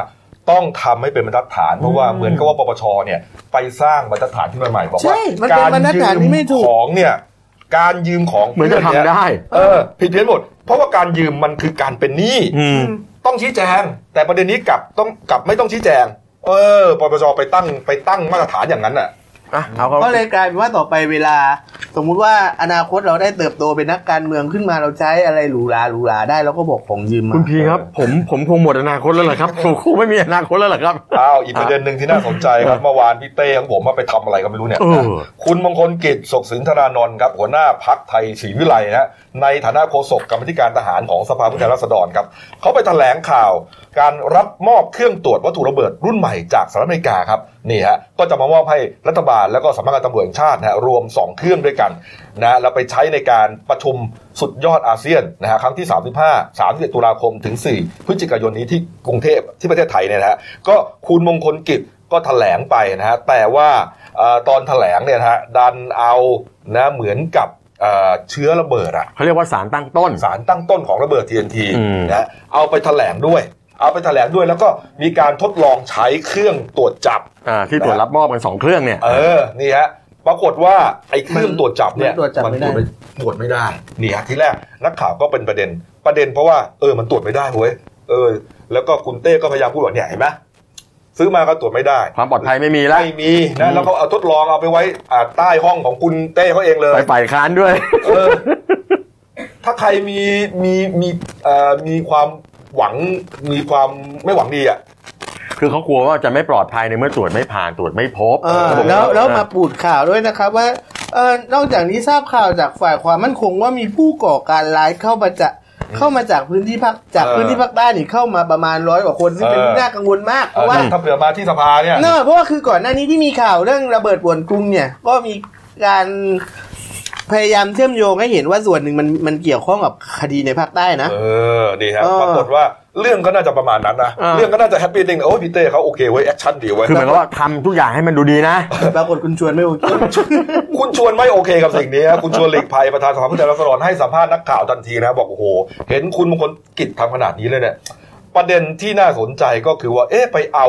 ต้องทำให้เป็นบรรทัดฐานเพราะว่าเหมือนกับว่าปปชเนี่ยไปสร้างบรรทัดฐานขึ้นมาใหม่บอกใช่ว่ามันเป็นบรรทัดฐานที่ไม่ถูกของเนี่ยการยืมของเหมือนจะทำพื่ยได้ เออผิดเพี้ยนหมด เพราะว่าการยืมมันคือการเป็นหนี้อืมต้องชี้แจง แต่ประเด็นนี้กลับต้องกลับไม่ต้องชี้แจง เออปปชไปตั้งไปตั้งมาตรฐานอย่างนั้นน่ะ อะเอาเขาก็เลยกลายเป็นว่าต่อไปเวลา สมมุติว่าอนาคตเราได้เติบโตเป็นนักการเมืองขึ้นมาเราใช้อะไรหรูหราหรูหราได้เราก็บอกของยืมมาคุณพีครับ ผมผมคงหมดอนาคตแล้วเหรอครับผมคงไม่มีอนาคตแล้วเหรอครับอ้าวอีกประเด็นหนึ่งที่น่าสนใจครับเมื่อวานพี่เต้ของผมว่าไปทำอะไรก็ไม่รู้เนี่ยเออคุณมงคลกิจศกสินธนานนท์ครับหัวหน้าพักไทยศรีวิไลนะในฐานะโฆษกกรรมธิการทหารของสภาผู้แทนราษฎรครับเขาไปแถลงข่าวการรับมอบเครื่องตรวจวัตถุระเบิดรุ่นใหม่จากสหรัฐอเมริกาครับนี่ฮะก็จะมามอบให้รัฐบาลแล้วก็สำนักงานตำรวจแห่งชาตินะฮะรวม 2 เครื่องด้วยกันนะแล้วไปใช้ในการประชุมสุดยอดอาเซียนนะฮะครั้งที่ 35 31ตุลาคมถึง 4 พฤศจิกายนนี้ที่กรุงเทพที่ประเทศไทยเนี่ยนะฮะก็คุณมงคลกิจก็แถลงไปนะฮะแต่ว่าเอ่อตอนแถลงเนี่ยนะฮะดันเอานะเหมือนกับเอ่อเชื้อระเบิดอะเขาเรียกว่าสารตั้งต้น สารตั้งต้นของระเบิด TNT อืมนะเอาไปแถลงด้วย เอาไปแถลงด้วยแล้วก็มีการทดลองใช้เครื่องตรวจจับอ่าที่ตรวจรับมอบกันสองเครื่องเนี่ย เออนี่ฮะปรากฏว่าไอ้เครื่องตรวจจับเนี่ยมันตรวจจับไม่ได้ตรวจตรวจไม่ได้นี่ฮะทีแรกนักข่าวก็เป็นประเด็นประเด็นเพราะว่าเออมันตรวจไม่ได้เว้ยเออ แล้วก็คุณเต้ก็พยายามพูดว่าเนี่ยเห็นไหมซื้อมาก็ตรวจไม่ได้ ความปลอดภัยไม่มีแล้วไม่มีนะแล้วเขาเอาทดลองเอาไปไว้อ่าใต้ห้องของคุณเต้เขาเองเลย ไปฝ่ายค้านด้วยเออถ้าใครมีมีมีเอ่อมีความ หวังมีความไม่หวังดีอะคือเขากลัวว่าจะไม่ปลอดภัยในเมื่อตรวจไม่ผ่านตรวจไม่พบเออระบบแล้วแล้วมาปูดข่าวด้วยนะครับว่าเออนอกจากนี้ทราบข่าวจากฝ่ายความมั่นคงว่ามีผู้ก่อการร้ายเข้ามาจากเข้ามาจากพื้นที่ภาคจากเออพื้นที่ภาคใต้นี่เข้ามาประมาณร้อยกว่าคนซึ่งเป็นเออที่น่ากังวลมากเพเออราะว่าถ้าเผื่อมาที่สภาเนี่ยเนอะเพราะว่าคือก่อนหน้านี้ที่มีข่าวเรื่องระเบิดป่วนกรุงเนี่ยก็มีการ พยายามเชื่อมโยงให้เห็นว่าส่วนหนึ่งมันมันเกี่ยวข้องกับคดีในภาคใต้นะ เออ ดีครับเออปรากฏว่าเรื่องก็น่าจะประมาณนั้นนะเออเรื่องก็น่าจะ happy ending โอ้ยพี่เต้เขาโอเคเว้ย action ดีเว้ย คือหมายความว่าทำทุกอย่างให้มันดูดีนะ ปรากฏคุณชวนไม่โอเค คุณชวนไม่โอเคกับสิ่งนี้ครับคุณชวนหลีกภัยประธานสภาผู้แทนราษฎรให้สัมภาษณ์นักข่าวทันทีนะ บอกโอ้โห เห็นคุณมงคลกิจทำขนาดนี้เลยเนี่ยประเด็นที่น่าสนใจก็คือว่า เอ๊ะ ไปเอา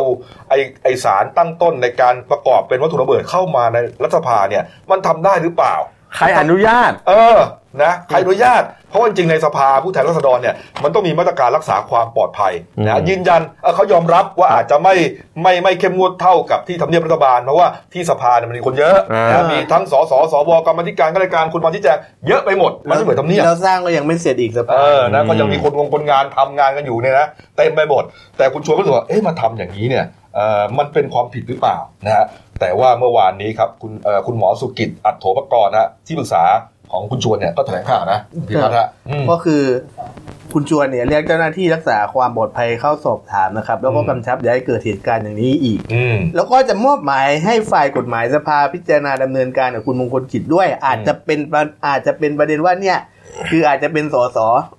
ไอไอสารตั้งต้นในการประกอบเป็นวัตถุระเบิดเข้ามาในรัฐสภาเนี่ย มันทำได้หรือเปล่า ใครอนุญาต เออนะใครอนุญาต เพราะว่าจริงๆในสภาผู้แทนราษฎรเนี่ยมันต้องมีมาตรการรักษาความปลอดภัยอืนะมยืนยันเออเขายอมรับว่าอาจจะไม่ไม่ไม่เข้มงวดเท่ากับที่ทำเนียบรัฐบาล เพราะว่าที่สภาเนี่ยมันมีคนเยอะอ่านะมีทั้งสสสวกรรมาธิการข้าราชการคุณมาที่แจงเยอะไปหมด มันไม่เหมือนทำเนียบเราสร้างก็ยังไม่เสร็จอีกสเอภาอนะก็ยังมีคนวงคนงานทำงานกันอยู่เนี่ยนะเต็มไปหมดแต่คุณชวนก็รู้สึกว่าเอ๊ะมาทำอย่างนี้เนี่ยเอ่อมันเป็นความผิดหรือเปล่านะฮะ แต่ว่าเมื่อวานนี้ครับคุณเอ่อคุณหมอสุกิจอัตโถปกรณ์นะฮะที่ปรึกษาของคุณชวนเนี่ยก็แถลงข่าวนะพี่พัฒน์ฮะอืมก็คือคุณชวนเนี่ยเรียกเจ้าหน้าที่รักษาความปลอดภัยเข้าสอบถามนะครับ แล้วก็อืมกำชับอย่าให้เกิดเหตุการณ์อย่างนี้อีกอืมแล้วก็จะมอบหมายให้ฝ่ายกฎหมายสภาพิจารณาดำเนินการกับคุณมงคลกิจด้วย อาจจะเป็นประอาจจะเป็นประเด็นว่าเนี่ย คืออาจจะเป็นสส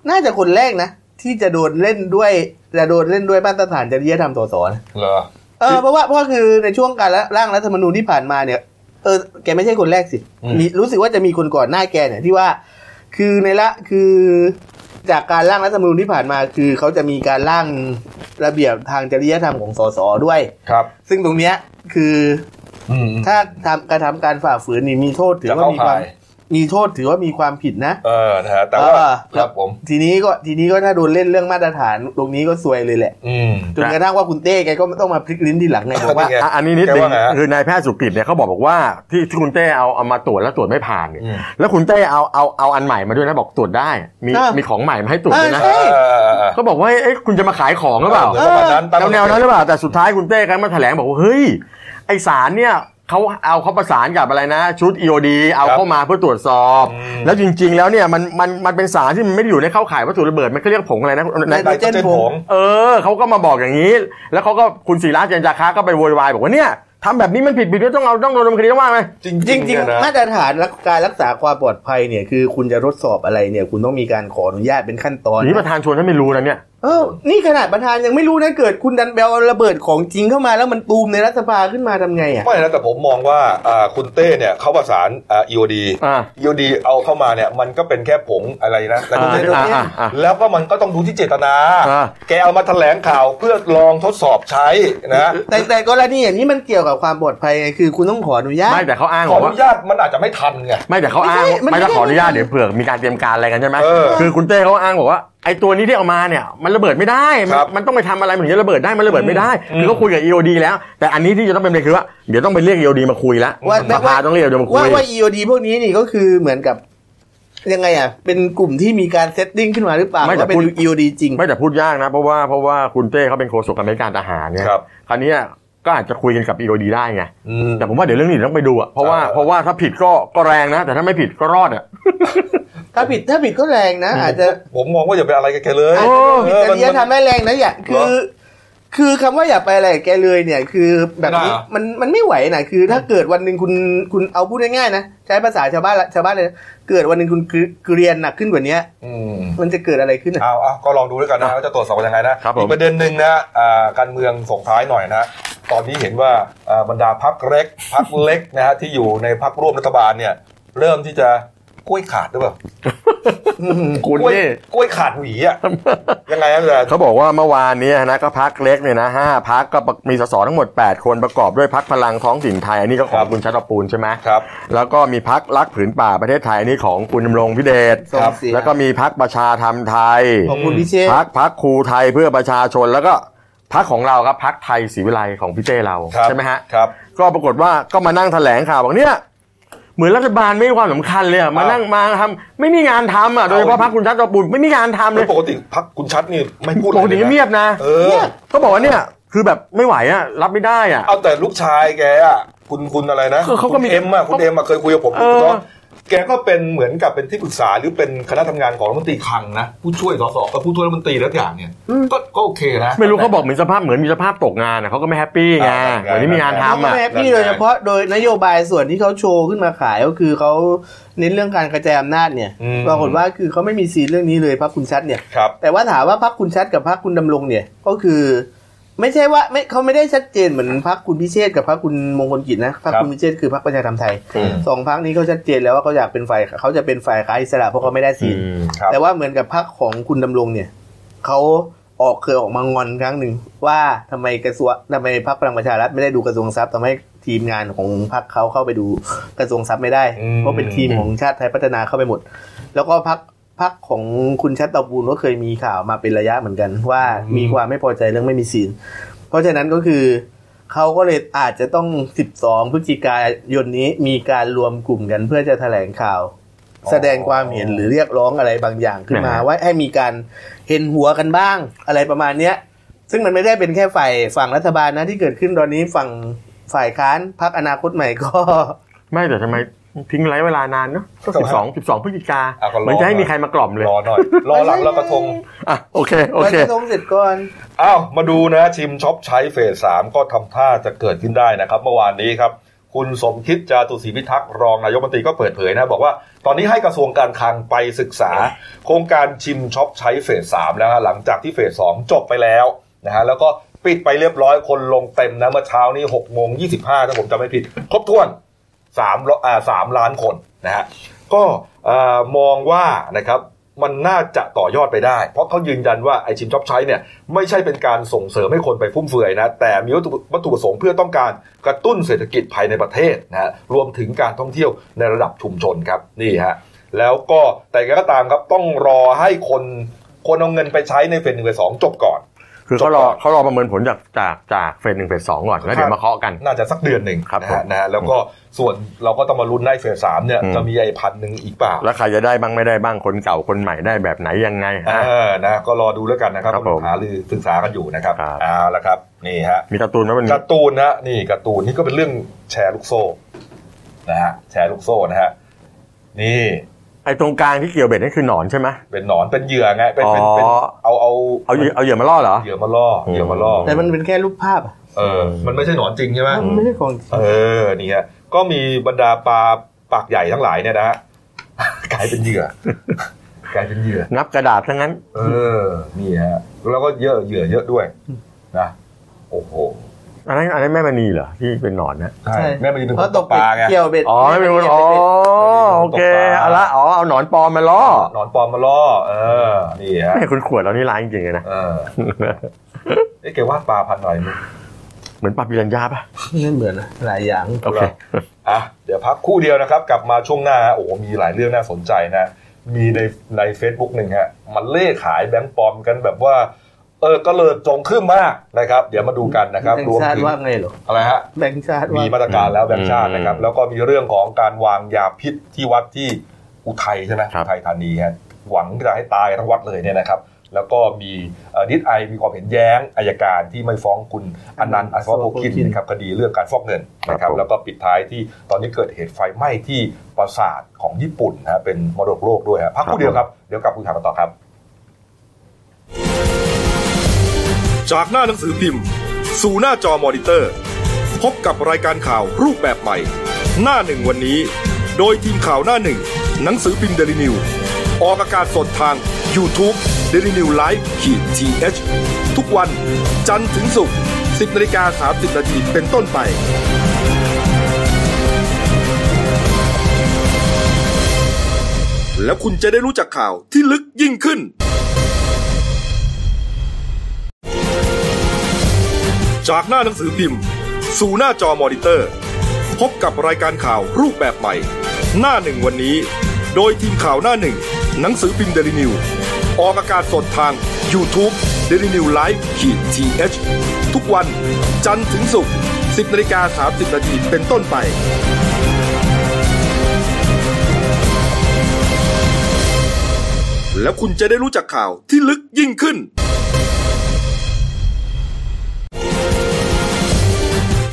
น่าจะคนแรกนะ ที่จะโดนเล่นด้วยจะโดนเล่นด้วยมาตรฐานจริยธรรมสสนะเหรอเออเพราะว่าเพราะคือในช่วงการร่างรัฐธรรมนูญที่ผ่านมาเนี่ยเออแกไม่ใช่คนแรกสิอืมมีรู้สึกว่าจะมีคนก่อนหน้าแกเนี่ยที่ว่า คือในละคือจากการร่างรัฐธรรมนูญที่ผ่านมา คือเขาจะมีการร่างระเบียบทางจริยธรรมของสสด้วยครับ ซึ่งตรงเนี้ยคืออืมถ้าทำกระทำการฝ่าฝืนนี่มีโทษถือจะว่าเข้ามีความข่าย มีโทษถือว่ามีความผิดนะ เออนะฮะแต่ว่าเออครับผม ทีนี้ก็ทีนี้ก็ถ้าโดนเล่นเรื่องมาตรฐานตรงนี้ก็ซวยเลยแหละอืมจนกระทั่งว่าคุณเต้แกก็ต้องมาพลิกลิ้นทีหลังไงบอกว่านี่ไงอะอันนี้นิดแกนึงว่าไงฮะคือนายแพทย์สุกิจเนี่ยเขาบอกบอกว่าที่ที่คุณเต้เอาเอามาตรวจแล้วตรวจไม่ผ่านเนี่ยอืมแล้วคุณเต้เอาเอาเอาอันใหม่มาด้วยนะบอกตรวจได้ มีอะมีของใหม่มาให้ตรวจด้วยนะเออเออเออเออเขาบอกว่าเอ้ยคุณจะมาขายของหรือเปล่าเหมือนประมาณนั้นตามแนวๆนั้นหรือเปล่าแต่สุดท้ายคุณเต้กันมาแถลงบอกว่าเฮ้ยไอสารเนี่ย เขาเอาเขาประสานกับอะไรนะ ชุด EOD เอาเข้ามาเพื่อตรวจสอบอืมแล้วจริง ๆ แล้วเนี่ยมันมันมันเป็นสารที่มันไม่ได้อยู่ในเข้าข่ายวัตถุระเบิดมันก็เรียกผงอะไรนะไนโตรเจนไนโตรเจนผผงงเออเขาก็มาบอกอย่างนี้ แล้วเขาก็คุณศิระเจนจาคะก็ไปโวยวายบอกว่าเนี่ยทำแบบนี้มันผิดผิดต้องเอาต้องโดนดำเนินคดีต้องว่าไหมจริงจริงเนี่ยนะๆมาตรฐานรักการรักษาความปลอดภัยเนี่ยคือคุณจะทดสอบอะไรเนี่ยคุณต้องมีการขออนุญาตเป็นขั้นตอนนี่ประธานชวนท่านไม่รู้นะเนี่ย เออนี่ขนาดประธานยังไม่รู้นะเกิดคุณดันเบลระเบิดของจริงเข้ามาแล้วมันตูมในรัฐสภาขึ้นมาทำไงอะไม่นะแต่ผมมองว่าอ่าคุณเต้เนี่ยเขาประสานอ่า EOD อ่า EOD เอาเข้ามาเนี่ยมันก็เป็นแค่ผงอะไรนะแต่คุณอ่าเต้อ่าอ่าอ่าแล้วก็มันก็ต้องดูที่เจตนาอ่าแกเอามาแถลงข่าวเพื่อลองทดสอบใช้นะแต่แต่กรณีอย่างนี้มันเกี่ยวกับความปลอดภัยไงคือคุณต้องขออนุญาตไม่แต่เขาอ้างขบออกอว่านุญาตมันอาจจะไม่ทันไงไม่แต่เขาอ้างไม่ใช่มันไม่ต้องไม่ขออนุญาตไม่เดี๋ยวเผื่อมีการเตรียมการอะไรกันใช่ไหมเออคือคุณเต้เขาอ้างบอกว่า ไอ้ตัวนี้ที่เอามาเนี่ยมันระเบิดไม่ได้มันครับมันต้องไปทำอะไรมันถึงจะระเบิดได้มันระเบิดไม่ได้อืมคือเขาคุยกับ EOD แล้ว แต่อันนี้ที่จะต้องเป็นประเด็นคือว่าเดี๋ยวต้องไปเรียก EOD มาคุยแล้วว่าสภาต้องเรียก EOD มาคุยว่าว่า EOD พวกนี้นี่ก็คือเหมือนกับยังไงอะ เป็นกลุ่มที่มีการ set ting ขึ้นมาหรือเปล่าไม่แต่ว่าเป็นพูด EOD จริง ไม่แต่พูดยากนะ เพราะว่าเพราะว่าคุณเต้เขาเป็นโฆษกกรรมาธิการทหารเนี่ยครับ คราวเนี้ย ก็อาจจะคุยกันกับ EOD ได้ไงอืมแต่ผมว่าเดี๋ยวเรื่องนี้ต้องไปดูอะเพราะว่าเออเพราะว่าถ้าผิดก็ก็แรงนะ แต่ถ้าไม่ผิดก็รอดอะถ้าผิดถ้าผิดก็แรงนะ อาจจะผมมองว่าอย่าไปอะไรกับแกเลยอาจจะผิดเออจริยธรรมได้แรงนะอย่าคือ คือคำว่าอย่าไปอะไรกับแกเลยเนี่ย คือแบบนี้ไม่ได้เหรอมันมันไม่ไหวนะคือ ถ้าเกิดวันหนึ่งคุณคุณเอาพูดง่ายๆนะใช้ภาษาชาวบ้านละชาวบ้านเลยเกิดวันหนึ่งคุณเกรียนหนักขึ้นกว่านี้อืมมันจะเกิดอะไรขึ้นอะเอาเอาก็ลองดูด้วยกันนะว่าจะตรวจสอบกันยังไงนะครับผมอีกประเด็นหนึ่งนะอ่าการเมืองส่งท้ายหน่อยนะตอนนี้เห็นว่าอ่าบรรดาพักเล็กพักเล็กนะฮะที่อยู่ในพักร่วมรัฐบาลเนี่ย เริ่มที่จะ กล้วยขาดหรือเปล่าคุณกล้วยนี่กล้วยขาดหวีอะยังไงครับอาจารย์เขาบอกว่าเมื่อวานนี้นะก็พักเล็กเนี่ยนะห้าพักก็มีสสทั้งหมด 8 คนประกอบด้วยพักพลังท้องถิ่นไทยอันนี้ก็ของคุณชัตปูลใช่ไหมครับแล้วก็มีพักรักผืนป่าประเทศไทยอันนี้ของคุณดำรงพิเดชส่งเสียงแล้วก็มีพักประชาธรรมไทยขอบคุณพี่เชษฐ์พักพักครูไทยเพื่อประชาชนแล้วก็พักของเราครับพักไทยศรีวิไลของพี่เต้เราครับใช่ไหมฮะครับก็ปรากฏว่าก็มานั่งแถลงข่าวบอกเนี่ย เหมือนรัฐบาลไม่ให้ความสำคัญเลยอะมานั่งมาทำไม่มีงานทำอะโดยเฉพาะพักคุณชัดตะปูลไม่มีงานทำเลแล้ยวปกติพักคุณชัดนี่ไม่พูดปกติอะไรลก็นะเงียบนะเออเนี่ยเขาบอกว่าเนี่ยคือแบบไม่ไหวอะรับไม่ได้อะเอาแต่ลูกชายแกอะคุณคุณอะไรนะคือเขาก็มีคุณเอ็มอะคุณเอ็มอะเคยคุยกับผมเออคุณต้น แกก็เป็นเหมือนกับเป็นที่ปรึกษาหรือเป็นคณะทำงานของรัฐมนตรีคลังนะผู้ช่วยสสกับผู้ช่วยรัฐมนตรีแล้วอย่างเนี่ยก็ก็โอเคนะไม่รู้เขาบอกเหมือนสภาพเหมือนมีสภาพตกงานอะเขาก็ไม่ happy ไงอ่าเหมือนที่มีงานเขาทำก็อะไม่ happy โดยเฉพาะโดยนโยบายส่วนที่เขาโชว์ขึ้นมาขายก็คือเขาเน้นเรื่องการกระจายอำนาจเนี่ยอืมปรากฏว่าคือเขาไม่มี scene เรื่องนี้เลยพรรคคุณชัดเนี่ยครับแต่ว่าถามว่าพรรคคุณชัดกับพรรคคุณดำรงเนี่ยก็คือ ไม่ใช่ว่าไม่เขาไม่ได้ชัดเจนเหมือนพรรคคุณพิเชษกับพรรคคุณมงคลกิจนะพรรคครับคุณพิเชษคือพรรคประชาธรรมไทยอืมสองพรรคนี้เขาชัดเจนแล้วว่าเขาอยากเป็นฝ่ายเขาจะเป็นฝ่ายค้านอิสระเพราะเขาไม่ได้ scene อืมครับแต่ว่าเหมือนกับพรรคของคุณดำรงเนี่ยเขาออกเคยออกมางอนครั้งหนึ่งว่าทำไมกระทรวงทำไมพรรคพลังประชารัฐไม่ได้ดูกระทรวงทรัพย์ทำให้ทีมงานของพรรคเขาเข้าไปดูกระทรวงทรัพย์ไม่ได้อืมเพราะเป็นทีมของชาติไทยพัฒนาเข้าไปหมด แล้วก็พรรค พรรคของคุณชัดเตาปูนก็เคยมีข่าวมาเป็นระยะเหมือนกัน ว่ามีความไม่พอใจเรื่องไม่มีซีนเพราะฉะนั้นก็คือเขาก็เลยอาจจะต้อง 12 พฤศจิกายนนี้มีการรวมกลุ่มกันเพื่อจะแถลงข่าว แสดงความเห็นหรือเรียกร้องอะไรบางอย่างขึ้นมานะฮะว่าให้มีการเห็นหัวกันบ้าง อะไรประมาณเนี้ย ซึ่งมันไม่ได้เป็นแค่ฝ่ายฝั่งรัฐบาลนะที่เกิดขึ้นตอนนี้ฝั่งฝ่ายค้านพักอนาคตใหม่ก็ ไม่แต่ทำไม ทิ้งระยะเวลานานเนาะก็ทำสิไมบสองสิบสองพฤศจิกาอะก็รอเหมันจะให้มีใครมากล่อมเลย รอหน่อย รอหลังลอยกระทง อะ โอเค โอไว้เคที่ตรงเสร็จก่อน อ้าว มาดูนะ ชิมช็อปใช้เฟสสามก็ทำท่าจะเกิดขึ้นได้นะครับ เมื่อวานนี้ครับ คุณสมคิดจาตุศรีพิทักษ์รองนายกรัฐมนตรีก็เปิดเผยนะ บอกว่าตอนนี้ให้กระทรวงการคลังไปศึกษา โครงการชิมช็อปใช้เฟสสามแล้วฮะหลังจากที่เฟสสองจบไปแล้วนะฮะแล้วก็ปิดไปเรียบร้อยคนลงเต็มนะเมื่อเช้านี้หกโมงยี่สิบห้าถ้าผมจำไม่ผิด ครบถ้วน สามอ่าสามล้านคนนะฮะก็อมองว่านะครับมันน่าจะต่อยอดไปได้ เพราะเขายืนยันว่าไอชิมช็อปใช้เนี่ยไม่ใช่เป็นการส่งเสริมให้คนไปฟุ่มเฟือยนะแต่มีวัตถุประสงค์เพื่อต้องการกระตุ้นเศรษฐกิจภายในประเทศนะฮะรวมถึงการท่องเที่ยวในระดับชุมชนครับนี่ฮะแล้วก็แต่ก็ตามครับต้องรอให้คนคนเอาเงินไปใช้ในเฟสหนึ่งเฟสสองจบก่อน คือเขารอเขารอประเมินผลจากจากจากเฟสหนึ่งเฟสสองก่อนแล้วเดี๋ยวมาเคาะกัน น่าจะสักเดือนหนึ่งครับนะผมฮะนะฮะแล้วก็ส่วนเราก็ต้องมาลุ้นในเฟสสามเนี่ยอืมจะมีไอ้พันหนึ่งอีกเปล่าแล้วใครจะได้บ้างไม่ได้บ้างคนเก่าคนใหม่ได้แบบไหนยังไงฮะเออนะก็รอดูแล้วกันนะครับครับผมหารือศึกษากันอยู่นะครับครับเอาละครับนี่ฮะมีการ์ตูนไหมวันนี้การ์ตูนนะนี่การ์ตูนนี่ก็เป็นเรื่องแชร์ลูกโซ่นะฮะแชร์ลูกโซ่นะฮะนี่ ไอ้ตรงกลางที่เกี่ยวเบ็ดนั่นคือหนอนใช่ไหม เป็นหนอนเป็นเหยื่อไงเป็นเป็นอ๋อเป็นเอาเอาเอาเหยื่อเอาเหยื่อมาล่อเหรอ เหยื่อมาล่อเหยื่อมาล่อแต่มันเป็นแค่รูปภาพอะเออ มันไม่ใช่หนอนจริงใช่ไหมมันไม่ใช่ของจริงเออนี่ฮะก็มีบรรดาปลาปากใหญ่ทั้งหลายเนี่ยนะฮะ กลายเป็นเหยื่อกลายเป็นเหยื่อนับกระดาษทั้งนั้น เออ นี่ฮะ แล้วก็เยอะเหยื่อเยอะด้วยนะ โอ้โห อันนั้นอันนั้นแม่มณีเหรอที่เป็นหนอนนะใช่แม่มันจะเป็นเพคนราะตตกกปเป็ดลาไงเกี่ยวเบ็ดอ๋อไม่เป็นคนอ๋อโอเคเอาละอ๋อเอาหนอนปลอมมาล่อหนอนปลอมมาล่อเออนี่ฮะแม่คุณขวดเรานี่ร้ายจริงๆเลยนะเออเอ๊ะแกวาดปลาพันธุ์อะไรมั้ยเหมือนปลาปิรันยาป่ะไม่เหมือนนะหลายอย่างโอเคอะเดี๋ยวพักครู่เดียวนะครับ กลับมาช่วงหน้าฮะโอ้โหมีหลายเรื่องน่าสนใจนะ มีในใน Facebook หนึ่งฮะมันเร่ขายแบงค์ปลอมกันแบบว่าเออก็เลยโจ๋งครึ่มมากนะครับ เดี๋ยวมาดูกันนะครับแบงรวค์มชาติถึงว่าไงเหรออะไรฮะแบงค์ชาติว่ามีมาตรการแล้วแบงค์ชาตินะครับอืมแล้วก็มีเรื่องของการวางยาพิษที่วัดที่อุทัยใช่ไหมครับอุทัยธานีฮะหวังจะให้ตายทั้งวัดเลยเนี่ยนะครับ แล้วก็มีดีเอสไอมีความเห็นแย้งอัยการที่ไม่ฟ้องคุณอนันต์อัศวโภคินนะครับคดีเรื่องการฟอกเงินนะครับ แล้วก็ปิดท้ายที่ตอนนี้เกิดเหตุไฟไหม้ที่ปราสาทของญี่ปุ่นนะฮะเป็นมรดกโลกด้วยฮะพักครู่เดียวครับเดี๋ยวกลับคุยข่าวกันต่อครับ จากหน้าหนังสือพิมพ์ สู่หน้าจอมอนิเตอร์ พบกับรายการข่าวรูปแบบใหม่ หน้าหนึ่งวันนี้ โดยทีมข่าวหน้าหนึ่ง หนังสือพิมพ์เดลิวิวออกอากาศสดทาง YouTube d e l i n e w l i v e ขีดทีเทุกวันจันทร์ถึงศุกร์10นาฬิกา30นาทีเป็นต้นไป แล้วคุณจะได้รู้จักข่าวที่ลึกยิ่งขึ้น จากหน้าหนังสือพิมพ์ สู่หน้าจอมอนิเตอร์ พบกับรายการข่าวรูปแบบใหม่ หน้าหนึ่งวันนี้ โดยทีมข่าวหน้าหนึ่ง หนังสือพิมพ์เดลิวิวออกอากาศสดทาง YouTube d e l i n e w l i v e ขีดทีเทุกวันจันทร์ถึงศุกร์10นาฬิกา30นาทีเป็นต้นไปแล้วคุณจะได้รู้จักข่าวที่ลึกยิ่งขึ้น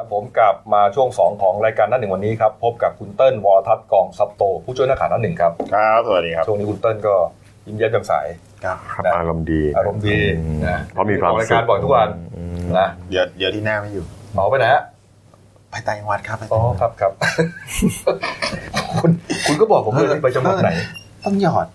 ครับผมกลับมาช่วง 2 ของรายการหนั่นหนึ่งวันนี้ครับพบกับคุณเติ้ลวรทัศน์กองซับโต ผู้ช่วยนักข่าวหนั่นหนึ่งครับครับสวัสดีครับช่วงนี้คุณเติ้ลก็ยิ้มแย้มแจ่มใสครับนะอารมณ์ดีอารมณ์ดีอืมนะเพราะมีความออกรายการสุขบ่อยทุกวันอืมนะเดี๋ยวเดี๋ยวที่หน้าไม่อยู่หมอไปไหนฮะไปต่างจังหวัดครับไปอ๋อครับครับคุณคุณก็บอกผมเลยไปจังหวัดไหน ต้องหยอด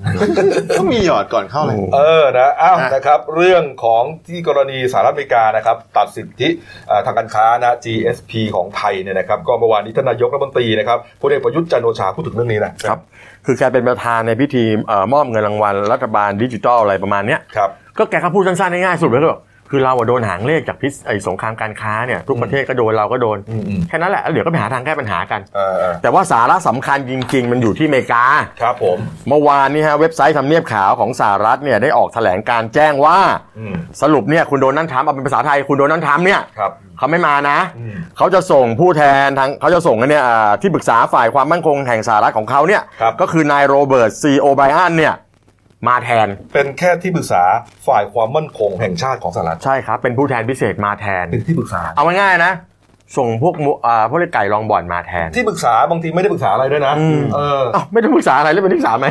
ต้องมีหยอดก่อนเข้าเลยเออนะอ้าวอะนะครับ เรื่องของที่กรณีสหรัฐอเมริกานะครับ ตัดสิทธิเอ่อทางการค้านะ GSP ของไทยเนี่ยนะครับ ก็เมื่อวานนี้ท่านนายกรัฐมนตรีนะครับพลเอกประยุทธ์จันทร์โอชาพูดถึงเรื่องนี้นะครับ คือแกเป็นประธานในพิธีเอ่อมอบเงินรางวัลรัฐบาลดิจิทัลอะไรประมาณเนี้ยครับก็แกก็พูดสั้นๆง่ายๆสุดเลยก็บอก คือเราอะโดนหางเลขจากพิษไอ้สงครามการค้าเนี่ยทุกประเทศก็โดนเราก็โดนอืมอืมแค่นั้นแหละแล้วเดี๋ยวก็ไปหาทางแก้ปัญหากันเออเออแต่ว่าสาระสำคัญจริง ๆ มันอยู่ที่อเมริกาครับผมเมื่อวานนี้ฮะเว็บไซต์ทำเนียบขาวของสหรัฐเนี่ยได้ออกแถลงการณ์แจ้งว่าอืมสรุปเนี่ยคุณโดนัลด์ทรัมป์เอาเป็นภาษาไทยคุณโดนัลด์ทรัมป์เนี่ยครับเขาไม่มานะอืมเขาจะส่งผู้แทนทางเขาจะส่งเนี่ยอ่าที่ปรึกษาฝ่ายความมั่นคงแห่งสหรัฐของเขาเนี่ยครับก็คือนายโรเบิร์ตซีโอไบรอันเนี่ย มาแทน เป็นแค่ที่ปรึกษาฝ่ายความมั่นคงแห่งชาติของสหรัฐใช่ครับ เป็นผู้แทนพิเศษมาแทน เป็นที่ปรึกษา เอาง่ายๆนะ ส่งพวกหมูอ่าพวกเล็กไก่รองบ่อนมาแทน ที่ปรึกษาบางทีไม่ได้ปรึกษาอะไรด้วยนะอืมเอออ้าวไม่ต้องปรึกษาอะไรแล้วเป็นที่ปรึกษาไหม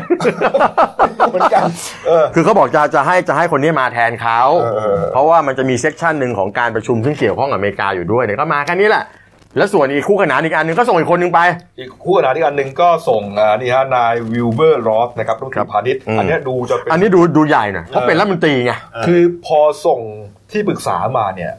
เหมือนกันเออคือเขาบอกจะจะให้จะให้คนนี้มาแทนเขาเออเออเพราะว่ามันจะมีเซกชันหนึ่งของการประชุมซึ่งเกี่ยวข้องกับอเมริกาอยู่ด้วยเนี่ยก็มาแค่นี้แหละ แล้วส่วนอีกคู่ขนานอีกอันหนึงก็ส่งอีกคนหนึงไป อีกคู่ขนานอีกอันหนึ่งก็ส่งอ่านี่ฮะนายวิลเบอร์รอสนะครับรัฐมนตครัรีบพาณิชย์อืมอันเนี้ยดูจะเป็นอันนี้ดูดูใหญ่หน่อยเพราะเป็นรัฐมนตรีไงคือพอส่งที่ปรึกษามาเนี่ย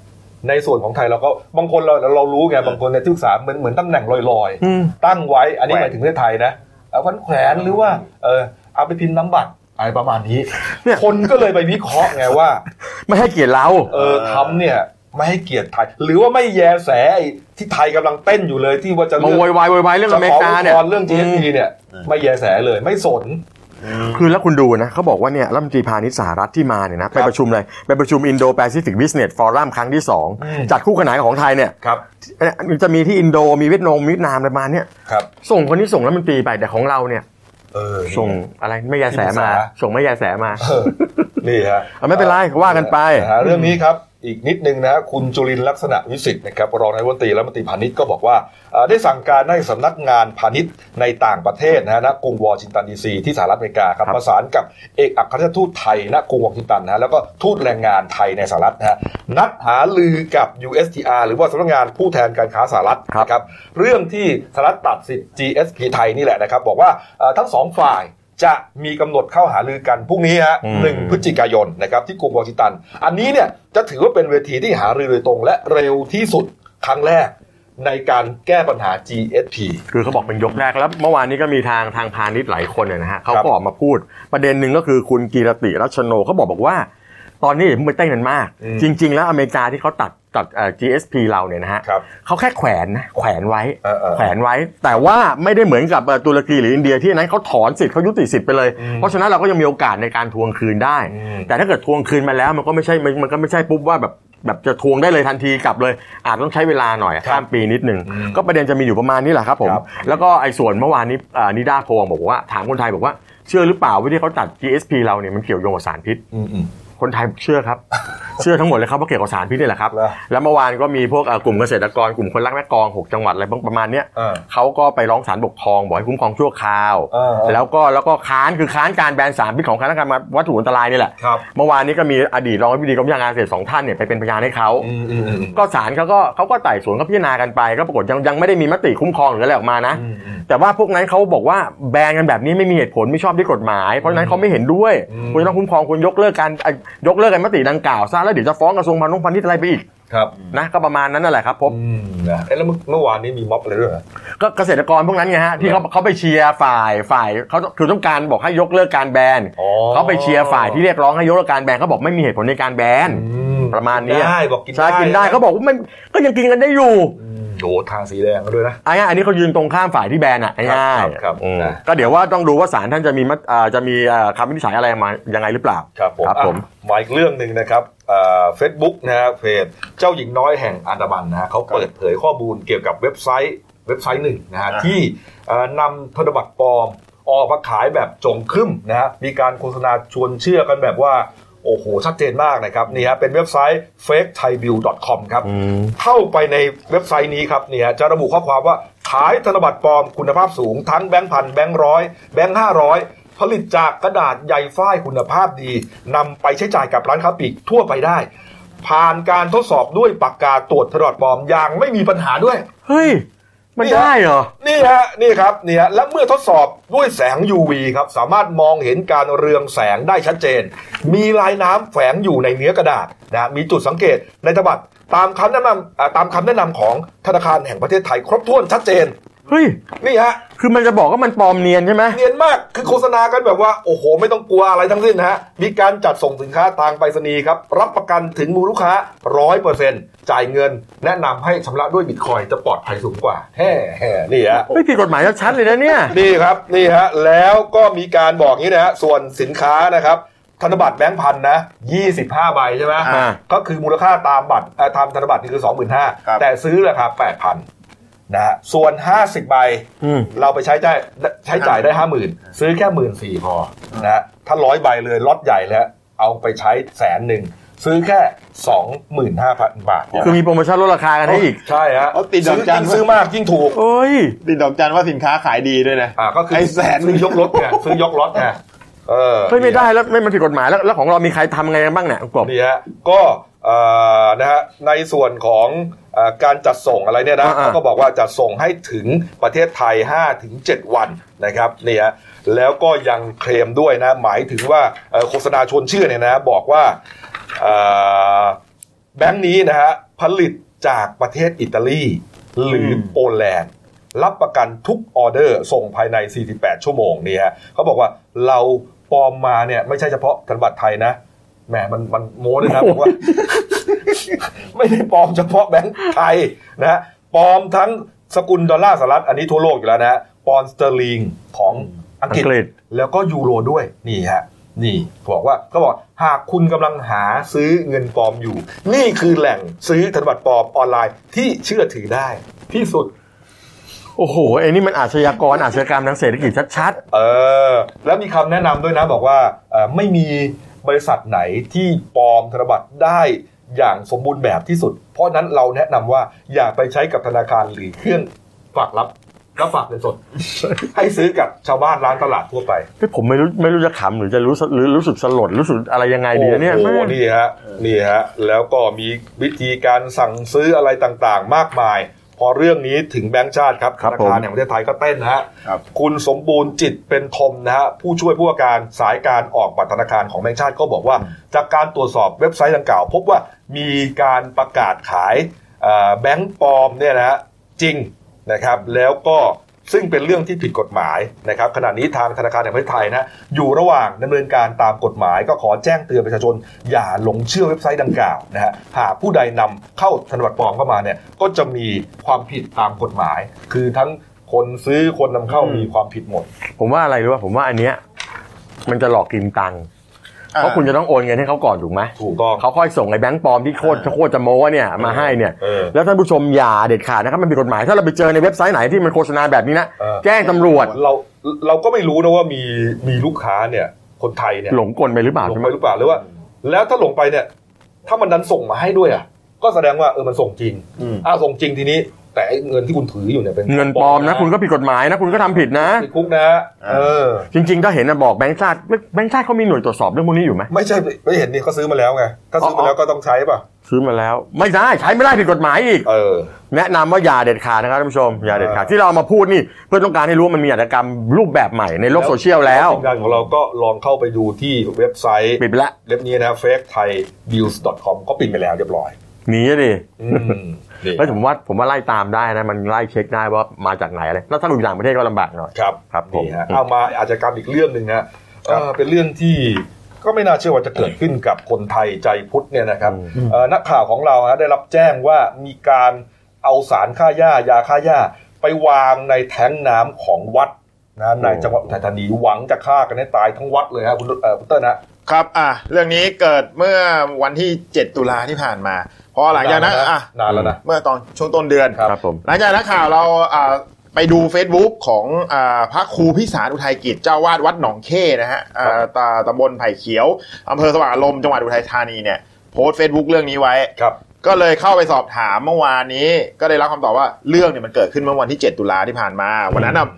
ในส่วนของไทยเราก็บางคนเราเรารู้ไงบางคนในยที่ปรึกษาเหมือนเหมือนตำแหน่งลอยอืมๆตั้งไว้อันนี้แขวนหมายถึงประเทศไทยนะเอาวันแขวนหรือว่าเออเอาไปพิมพ์น้ำบัตรอะไรประมาณนี้เนี่ยคนก็เลยไปวิเคราะห์ไงว่า ไม่ให้เกียรติเราเออทำเนี่ย ไม่ให้เกียรติไทย หรือว่าไม่แยแสไอ้ที่ไทยกำลังเต้นอยู่เลยที่ว่าจะมาเลืโวยวายโวยวายเรื่องอเมริกาเนี่ยจะขออุทธรณ์เรื่อง GSP เนี่ย ไม่แยแสเลยไม่สนคือแล้วคุณดูนะเขาบอกว่าเนี่ยรัฐมนตรีพาณิชย์สหรัฐที่มาเนี่ยนะไปประชุมเลยไปประชุม Indo-Pacific Business Forum ครั้งที่อืม2จัดคู่ขนานกับของไทยเนี่ยครับจะมีที่อินโดมีเวียดนามเวียดนามอะไรประมาณเนี้ยครับส่งคนที่ส่งรัฐมนตรีไปแต่ของเราเนี่ยเออส่งอะไรไม่แยแสมาที่ปรึกษาส่งไม่แยแสมาเออนี่ฮะเอาไม่เป็นไรว่ากันไปนะฮะเรื่องนี้ครับ อีกนิดนึงนะคุณจุลินทร์ลักษณะวิสิทธิ์นะครับรองนายกรัฐมนตรีและรัฐมนตรีพาณิชย์ก็บอกว่าเอ่อได้สั่งการให้สำนักงานพาณิชย์ในต่างประเทศนะฮะณกรุงวอชิงตันดีซีที่สหรัฐอเมริกาครับครับประสานกับเอกอัครราชทูตไทยณกรุงวอชิงตันนะฮะแล้วก็ทูตแรงงานไทยในสหรัฐนะฮะนัดหาลือกับ USTR หรือว่าสำนักงานผู้แทนการค้าสหรัฐนะครับเรื่องที่สหรัฐตัดสิทธิ์ GSP ไทยนี่แหละนะครับบอกว่าเอ่อทั้งสองฝ่าย จะมีกำหนดเข้าหารือกันพรุ่งนี้ฮะอืมหนึ่งพฤศจิกายนนะครับที่กรุงวอชิงตัน อันนี้เนี่ยจะถือว่าเป็นเวทีที่หารือโดยตรง และเร็วที่สุดครั้งแรกในการแก้ปัญหา GSP คือเขาบอกเป็นยกแรกแล้วเมื่อวานนี้ก็มีทางทางพาณิชย์หลายคนเนี่ยนะฮะเขาครับก็ออกมาพูด ประเด็นหนึ่งก็คือคุณกีรติรัชโนเขาบอกบอกว่า ตอนนี้อย่าเพิ่งไปเต้นกันมากอืมจริง ๆ แล้วอเมริกาที่เขาตัดตัดเอ่อ GSP เราเนี่ยนะฮะครับเขาแค่แขวนนะแขวนไว้เออเออแขวนไว้ แต่ว่าไม่ได้เหมือนกับเอ่อตุรกีหรืออินเดียที่อันนั้นเขาถอนสิทธิ์เขายุติสิทธิ์ไปเลยอืมเพราะฉะนั้นเราก็ยังมีโอกาสในการทวงคืนได้อืมแต่ถ้าเกิดทวงคืนมาแล้วมันก็ไม่ใช่มันมันก็ไม่ใช่ปุ๊บว่าแบบแบบจะทวงได้เลยทันทีกลับเลย อาจต้องใช้เวลาหน่อยข้ามปีนิดนึงอืมก็ประเด็นจะมีอยู่ประมาณนี้แหละครับผมครับแล้วก็ไอ้ส่วนเมื่อวานนี้อ่านิด้าโพงบอกว่าถามคนไทยบอกว่าเชื่อหรือเปล่าว่าที่เขาตัด GSP เราเนี่ยมันเกี่ยวโยงกับสารพิษอืมอืม คนไทยเชื่อครับ เชื่อทั้งหมดเลยครับว่าเกี่ยวกับสารพิษนี่แหละครับเหรอแล้วเมื่อวานก็มีพวกเอ่อกลุ่มเกษตรกรกลุ่มคนรักแม่กลองหกจังหวัดอะไรประมาณเนี้ยเออเขาก็ไปร้องศาลปกครองบอกให้คุ้มครองชั่วคราวเออเออแล้วก็แล้วก็ค้านคือค้านการแบนสารพิษของคณะกรรมการวัตถุอันตรายนี่แหละครับเมื่อวานนี้ก็มีอดีตรองอธิบดีกรมวิชาการเกษตรสองท่านเนี่ยไปเป็นพยานให้เขาอืมอืมอืมก็ศาลเขาก็เขาก็ไต่สวนก็พิจารณากันไป ก็ปรากฏยังยังไม่ได้มีมติคุ้มครองหรืออะไรออกมานะอืมอืมแต่ว่าพวกนั้นเขาบอกว่าแบนกันแบบนี้ไม่มีเหตุผลไม่ชอบด้วยกฎหมายเพราะฉะนั้นเขาไม่เห็นด้วยอืมคุณจะต้องคุ้มครองคุณยกเลิกการเอ่อยกเลิกกันมติดังกล่าวซะแล้วเดี๋ยวจะฟ้องกระทรวงพาณิชย์พาณิชย์อะไรไปอีกครับนะก็ประมาณนั้นนั่นแหละครับผมอืมนะเอ๊ะแล้วเมื่อเมื่อวานนี้มีม็อบอะไรด้วยเหรอก็เกษตรกรพวกนั้นไงฮะที่เขาเขาไปเชียร์ฝ่ายฝ่ายเขาคือต้องการบอกให้ยกเลิกการแบนอ๋อเขาไปเชียร์ฝ่ายที่เรียกร้องให้ยกเลิกการแบนเขาบอกไม่มีเหตุผลในการแบนอืประมาณนี้กิได้บอกกินใช่ได้กินได้เขาบอกว่ามันก็ยังกินกันได้อยู่ อืม โอ้ทางสีแดงก็ด้วยนะอะง่ายๆอันนี้เขายืนตรงข้ามฝ่ายที่แบนอะง่ายครับครับอืมนะก็เดี๋ยวว่าต้องดูว่าศาลท่านจะมีมติอ่าจะมีอ่าคำวินิจฉัยอะไรมายังไงหรือเปล่าครับผมครับผมอะมาอีกเรื่องหนึ่งนะครับเฟซบุ๊กนะฮะเพจเจ้าหญิงน้อยแห่งอันดามันนะฮะเขาเปิดเผยข้อมูลเกี่ยวกับเว็บไซต์เว็บไซต์หนึ่งนะฮะอ่าที่เอ่อนำธนบัตรปลอมออกมาขายแบบโจ๋งครึ่มนะฮะมีการโฆษณาชวนเชื่อกันแบบว่า โอ้โห ชัดเจนมากนะครับนี่ฮะเป็นเว็บไซต์ fakethaibill.com ครับอืมเข้าไปในเว็บไซต์นี้ครับเนี่ยจะระบุข้อความว่าขายธนบัตรปลอมคุณภาพสูงทั้งแบงค์พันแบงค์ร้อยแบงค์ห้าร้อยผลิตจากกระดาษใยฝ้ายคุณภาพดีนำไปใช้จ่ายกับร้านค้าปลีกทั่วไปได้ ผ่านการทดสอบด้วยปากกาตรวจธนบัตรปลอมอย่างไม่มีปัญหาด้วย เฮ้ย มันได้เหรอ นี่ฮะ นี่ครับ นี่ฮะ และเมื่อทดสอบด้วยแสง UV ครับ สามารถมองเห็นการเรืองแสงได้ชัดเจน มีลายน้ำแฝงอยู่ในเนื้อกระดาษนะ มีจุดสังเกตในธบัตรตามคำแนะนำตามคำแนะนำของธนาคารแห่งประเทศไทยครบถ้วนชัดเจน เฮ้ย นี่ฮะ คือมันจะบอกว่ามันปลอมเนียนใช่ไหมเนียนมาก คือโฆษณากันแบบว่า โอ้โห ไม่ต้องกลัวอะไรทั้งสิ้นนะฮะ มีการจัดส่งสินค้าทางไปรษณีย์ครับ รับประกันถึงมือลูกค้าร้อยเปอร์เซ็นต์จ่ายเงิน แนะนำให้ชำระด้วยบิตคอยน์จะปลอดภัยสูงกว่าแฮ่แฮ่นี่ฮะไม่ผิดกฎหมายชัดๆเลยนะเนี่ย นี่ครับ นี่ฮะ แล้วก็มีการบอกงี้นะฮะ ส่วนสินค้านะครับธนบัตรแบงค์พันนะ25ใบใช่ไหมอ่าก็คือมูลค่าตามบัตรเอ่อตามธนบัตรนี่คือครับ25,000แต่ซื้อราคา8,000 นะฮะส่วน 50 ใบอืมเราไปใช้จ่ายใช้จ่ายได้50,000ซื้อแค่หมื่นสี่พอนะฮะถ้าร้อยใบเลยล็อตใหญ่แล้วเอาไปใช้แสนหนึ่งซื้อแค่ 25,000 บาท คือมีโปรโมชั่นลดราคากันให้อีก ใช่ฮะเอาติดดอกซื้อจันยิ่งซื้อมากยิ่งถูกโอ้ยติดดอกจันว่าสินค้าขายดีด้วยนะอ่าก็คือไอ้แสนซื้อยกรถไงซื้อยกรถไง เออเฮ้ยไม่ได้แล้วไม่มันผิดกฎหมายแล้วแล้วของเรามีใครทำไงกันบ้างเนี่ยคุณกบนี่ฮะก็เอ่อนะฮะในส่วนของเอ่อการจัดส่งอะไรเนี่ยนะอ่าๆเขาก็บอกว่าจัดส่งให้ถึงประเทศไทย5ถึง7วันนะครับนี่ฮะแล้วก็ยังเคลมด้วยนะ หมายถึงว่าเอ่อโฆษณาชวนเชื่อเนี่ยนะบอกว่าเอ่อแบงค์นี้นะฮะผลิตจากประเทศอิตาลีหรืออมโปแลนด์รับประกันทุกออเดอร์ส่งภายใน 48 ชั่วโมงนี่ฮะเขาบอกว่าเราป ลอมมาเนี่ยไม่ใช่เฉพาะธนบัตรไทยนะแหมมันมันโม้ด้วยนะบอกว่า ไม่ได้ปลอมเฉพาะแบงก์ไทยนะฮะปลอมทั้งสกุลดอลลาร์สหรัฐอันนี้ทั่วโลกอยู่แล้วนะฮะปอนด์สเตอร์ลิงของอังกฤษอังกฤษแล้วก็ยูโรด้วยนี่ฮะนี่บอกว่าก็บอกหากคุณกำลังหาซื้อเงินปลอมอยู่ นี่คือแหล่งซื้อธนบัตรปลอมออนไลน์ที่เชื่อถือได้ที่สุด โอ้โหไอ้นี่มันอาชญากรอาชญากรรมทางเศรษฐกิจชัดเออ แล้วมีคำแนะนำด้วยนะบอกว่าเอ่อไม่มีบริษัทไหนที่ปลอมธนบัตรได้อย่างสมบูรณ์แบบที่สุด เพราะฉะนั้นเราแนะนำว่าอย่าไปใช้กับธนาคารหรือเครื่องฝากรับรับฝากเงินสด ให้ซื้อกับชาวบ้านร้านตลาดทั่วไปๆที่ผมไม่รู้ไม่รู้จะขำหรือจะรู้สึกหรือรู้สึกสลดรู้สึกอะไรยังไงดีนะเนี่ยโอ้โหแม่นี่ฮะนี่ฮะแล้วก็มีวิธีการสั่งซื้ออะไรต่างๆ มากมาย พอเรื่องนี้ถึงแบงก์ชาติครับธนาคารแห่งประเทศไทยก็เต้นนะฮะครับคุณสมบูรณ์จิตเป็นทมนะฮะผู้ช่วยผู้ว่าการสายการออกบัตรธนาคารของแบงก์ชาติก็บอกว่า จากการตรวจสอบเว็บไซต์ดังกล่าว พบว่ามีการประกาศขายเอ่อแบงก์ปลอมเนี่ยนะฮะจริงนะครับ แล้วก็ ซึ่งเป็นเรื่องที่ผิดกฎหมายนะครับขณะนี้ทางธนาคารแห่งประเทศไทยนะอยู่ระหว่างดำเนินการตามกฎหมายก็ขอแจ้งเตือนประชาชน อย่าหลงเชื่อเว็บไซต์ดังกล่าวนะฮะหากผู้ใดนำเข้าธนบัตรปลอมเข้ามาเนี่ยก็จะมีความผิดตามกฎหมาย คือทั้งคนซื้อคนนำเข้ามีความผิดหมด ผมว่าอะไรรู้ป่ะผมว่าอันเนี้ยมันจะหลอกกินตังค์ เพราะคุณจะต้องโอนเงินให้เขาก่อนถูกไหมถูกต้องเขาค่อยส่งไอ้แบงค์ปลอมที่โคตรโคตรจะโม้เนี่ยมาให้เนี่ยเออแล้วท่านผู้ชมอย่าเด็ดขาดนะครับมันผิดกฎหมายถ้าเราไปเจอในเว็บไซต์ไหนที่มันโฆษณาแบบนี้นะเออแจ้งตำรวจเราเราก็ไม่รู้นะว่ามีมีลูกค้าเนี่ยคนไทยเนี่ยหลงกลไปหรือเปล่าหลงใช่ไหไปมหรือเปล่าหรือว่า แล้วถ้าหลงไปเนี่ย ถ้ามันดันส่งมาให้ด้วยอะก็แสดงว่าเออมันส่งจริงอืมอ้าวส่งจริงทีนี้ แต่ไอ้เงินที่คุณถืออยู่เนี่ยเป็นเงินปลอมนะ คุณก็ผิดกฎหมายนะคุณก็ทำผิดนะติดคุกนะเออจริง ๆ ถ้าเห็นนะบอกแบงค์ชาติแบงค์ชาติเขามีหน่วยตรวจสอบเรื่องพวกนี้อยู่ไหมไม่ใช่ไม่เห็นนี่เขาซื้อมาแล้วไงถ้าซื้อมาแล้วก็ต้องใช้ป่ะซื้อมาแล้ว ไม่ได้ใช้ไม่ได้ผิดกฎหมายอีกเออแนะนำว่าอย่าเด็ดขาดนะครับท่านผู้ชมอย่าเด็ดขาดที่เราเอามาพูดนี่เพื่อต้องการให้รู้ว่ามันมีอาชญากรรมรูปแบบใหม่ในโลกโซเชียลแล้วทีมงานของเราก็ลองเข้าไปดูที่เว็บไซต์ปิดไปแล้วเว็บนี้นะ fake thai deals com ก็ปิดไปแล้วเรียบร้อย หนีอะดิอืมนี่แล้วผมว่าผมว่าไล่ตามได้นะมันไล่เช็คได้ว่ามาจากไหนอะไรแล้วถ้าอยู่ต่างประเทศก็ลำบากหน่อยครับครับผมนี่ฮะเอามาอาชญากรรมอีกเรื่องหนึ่งนะเออเป็นเรื่องที่ก็ไม่น่าเชื่อว่าจะเกิดขึ้นกับคนไทยใจพุทธเนี่ยนะครับอืมเอ่อนักข่าวของเราฮะได้รับแจ้งว่ามีการเอาสารฆ่าหญ้ายาฆ่าหญ้าไปวางในแท้งน้ำของวัดนะในจังหวัดอุทัยธานีหวังจะฆ่ากันให้ตายทั้งวัดเลยฮะคุณเอ่อคุณเติ้ลนะครับอะเรื่องนี้เกิดเมื่อวันที่ 7 ตุลาที่ผ่านมา พอหลังจากนั้นอะนานแล้วนะเมื่อตอนช่วงต้นเดือนครับครับผมหลังจากนักข่าวเราอ่าไปดู Facebook ของอาพระครูพิสารอุทัยกิจเจ้าวาดวัดหนองเข้นะฮะอ่าตาตำบลไผ่เขียวอำเภอสว่างอารมณ์จังหวัดอุทัยธานีเนี่ยโพสต์ Facebook เรื่องนี้ไว้ครับ ก็เลยเข้าไปสอบถามเมื่อวานนี้ ก็ได้รับคำตอบว่าเรื่องเนี่ยมันเกิดขึ้นเมื่อวันที่ 7 ตุลาที่ผ่านมา วันนั้นน่ะอ่า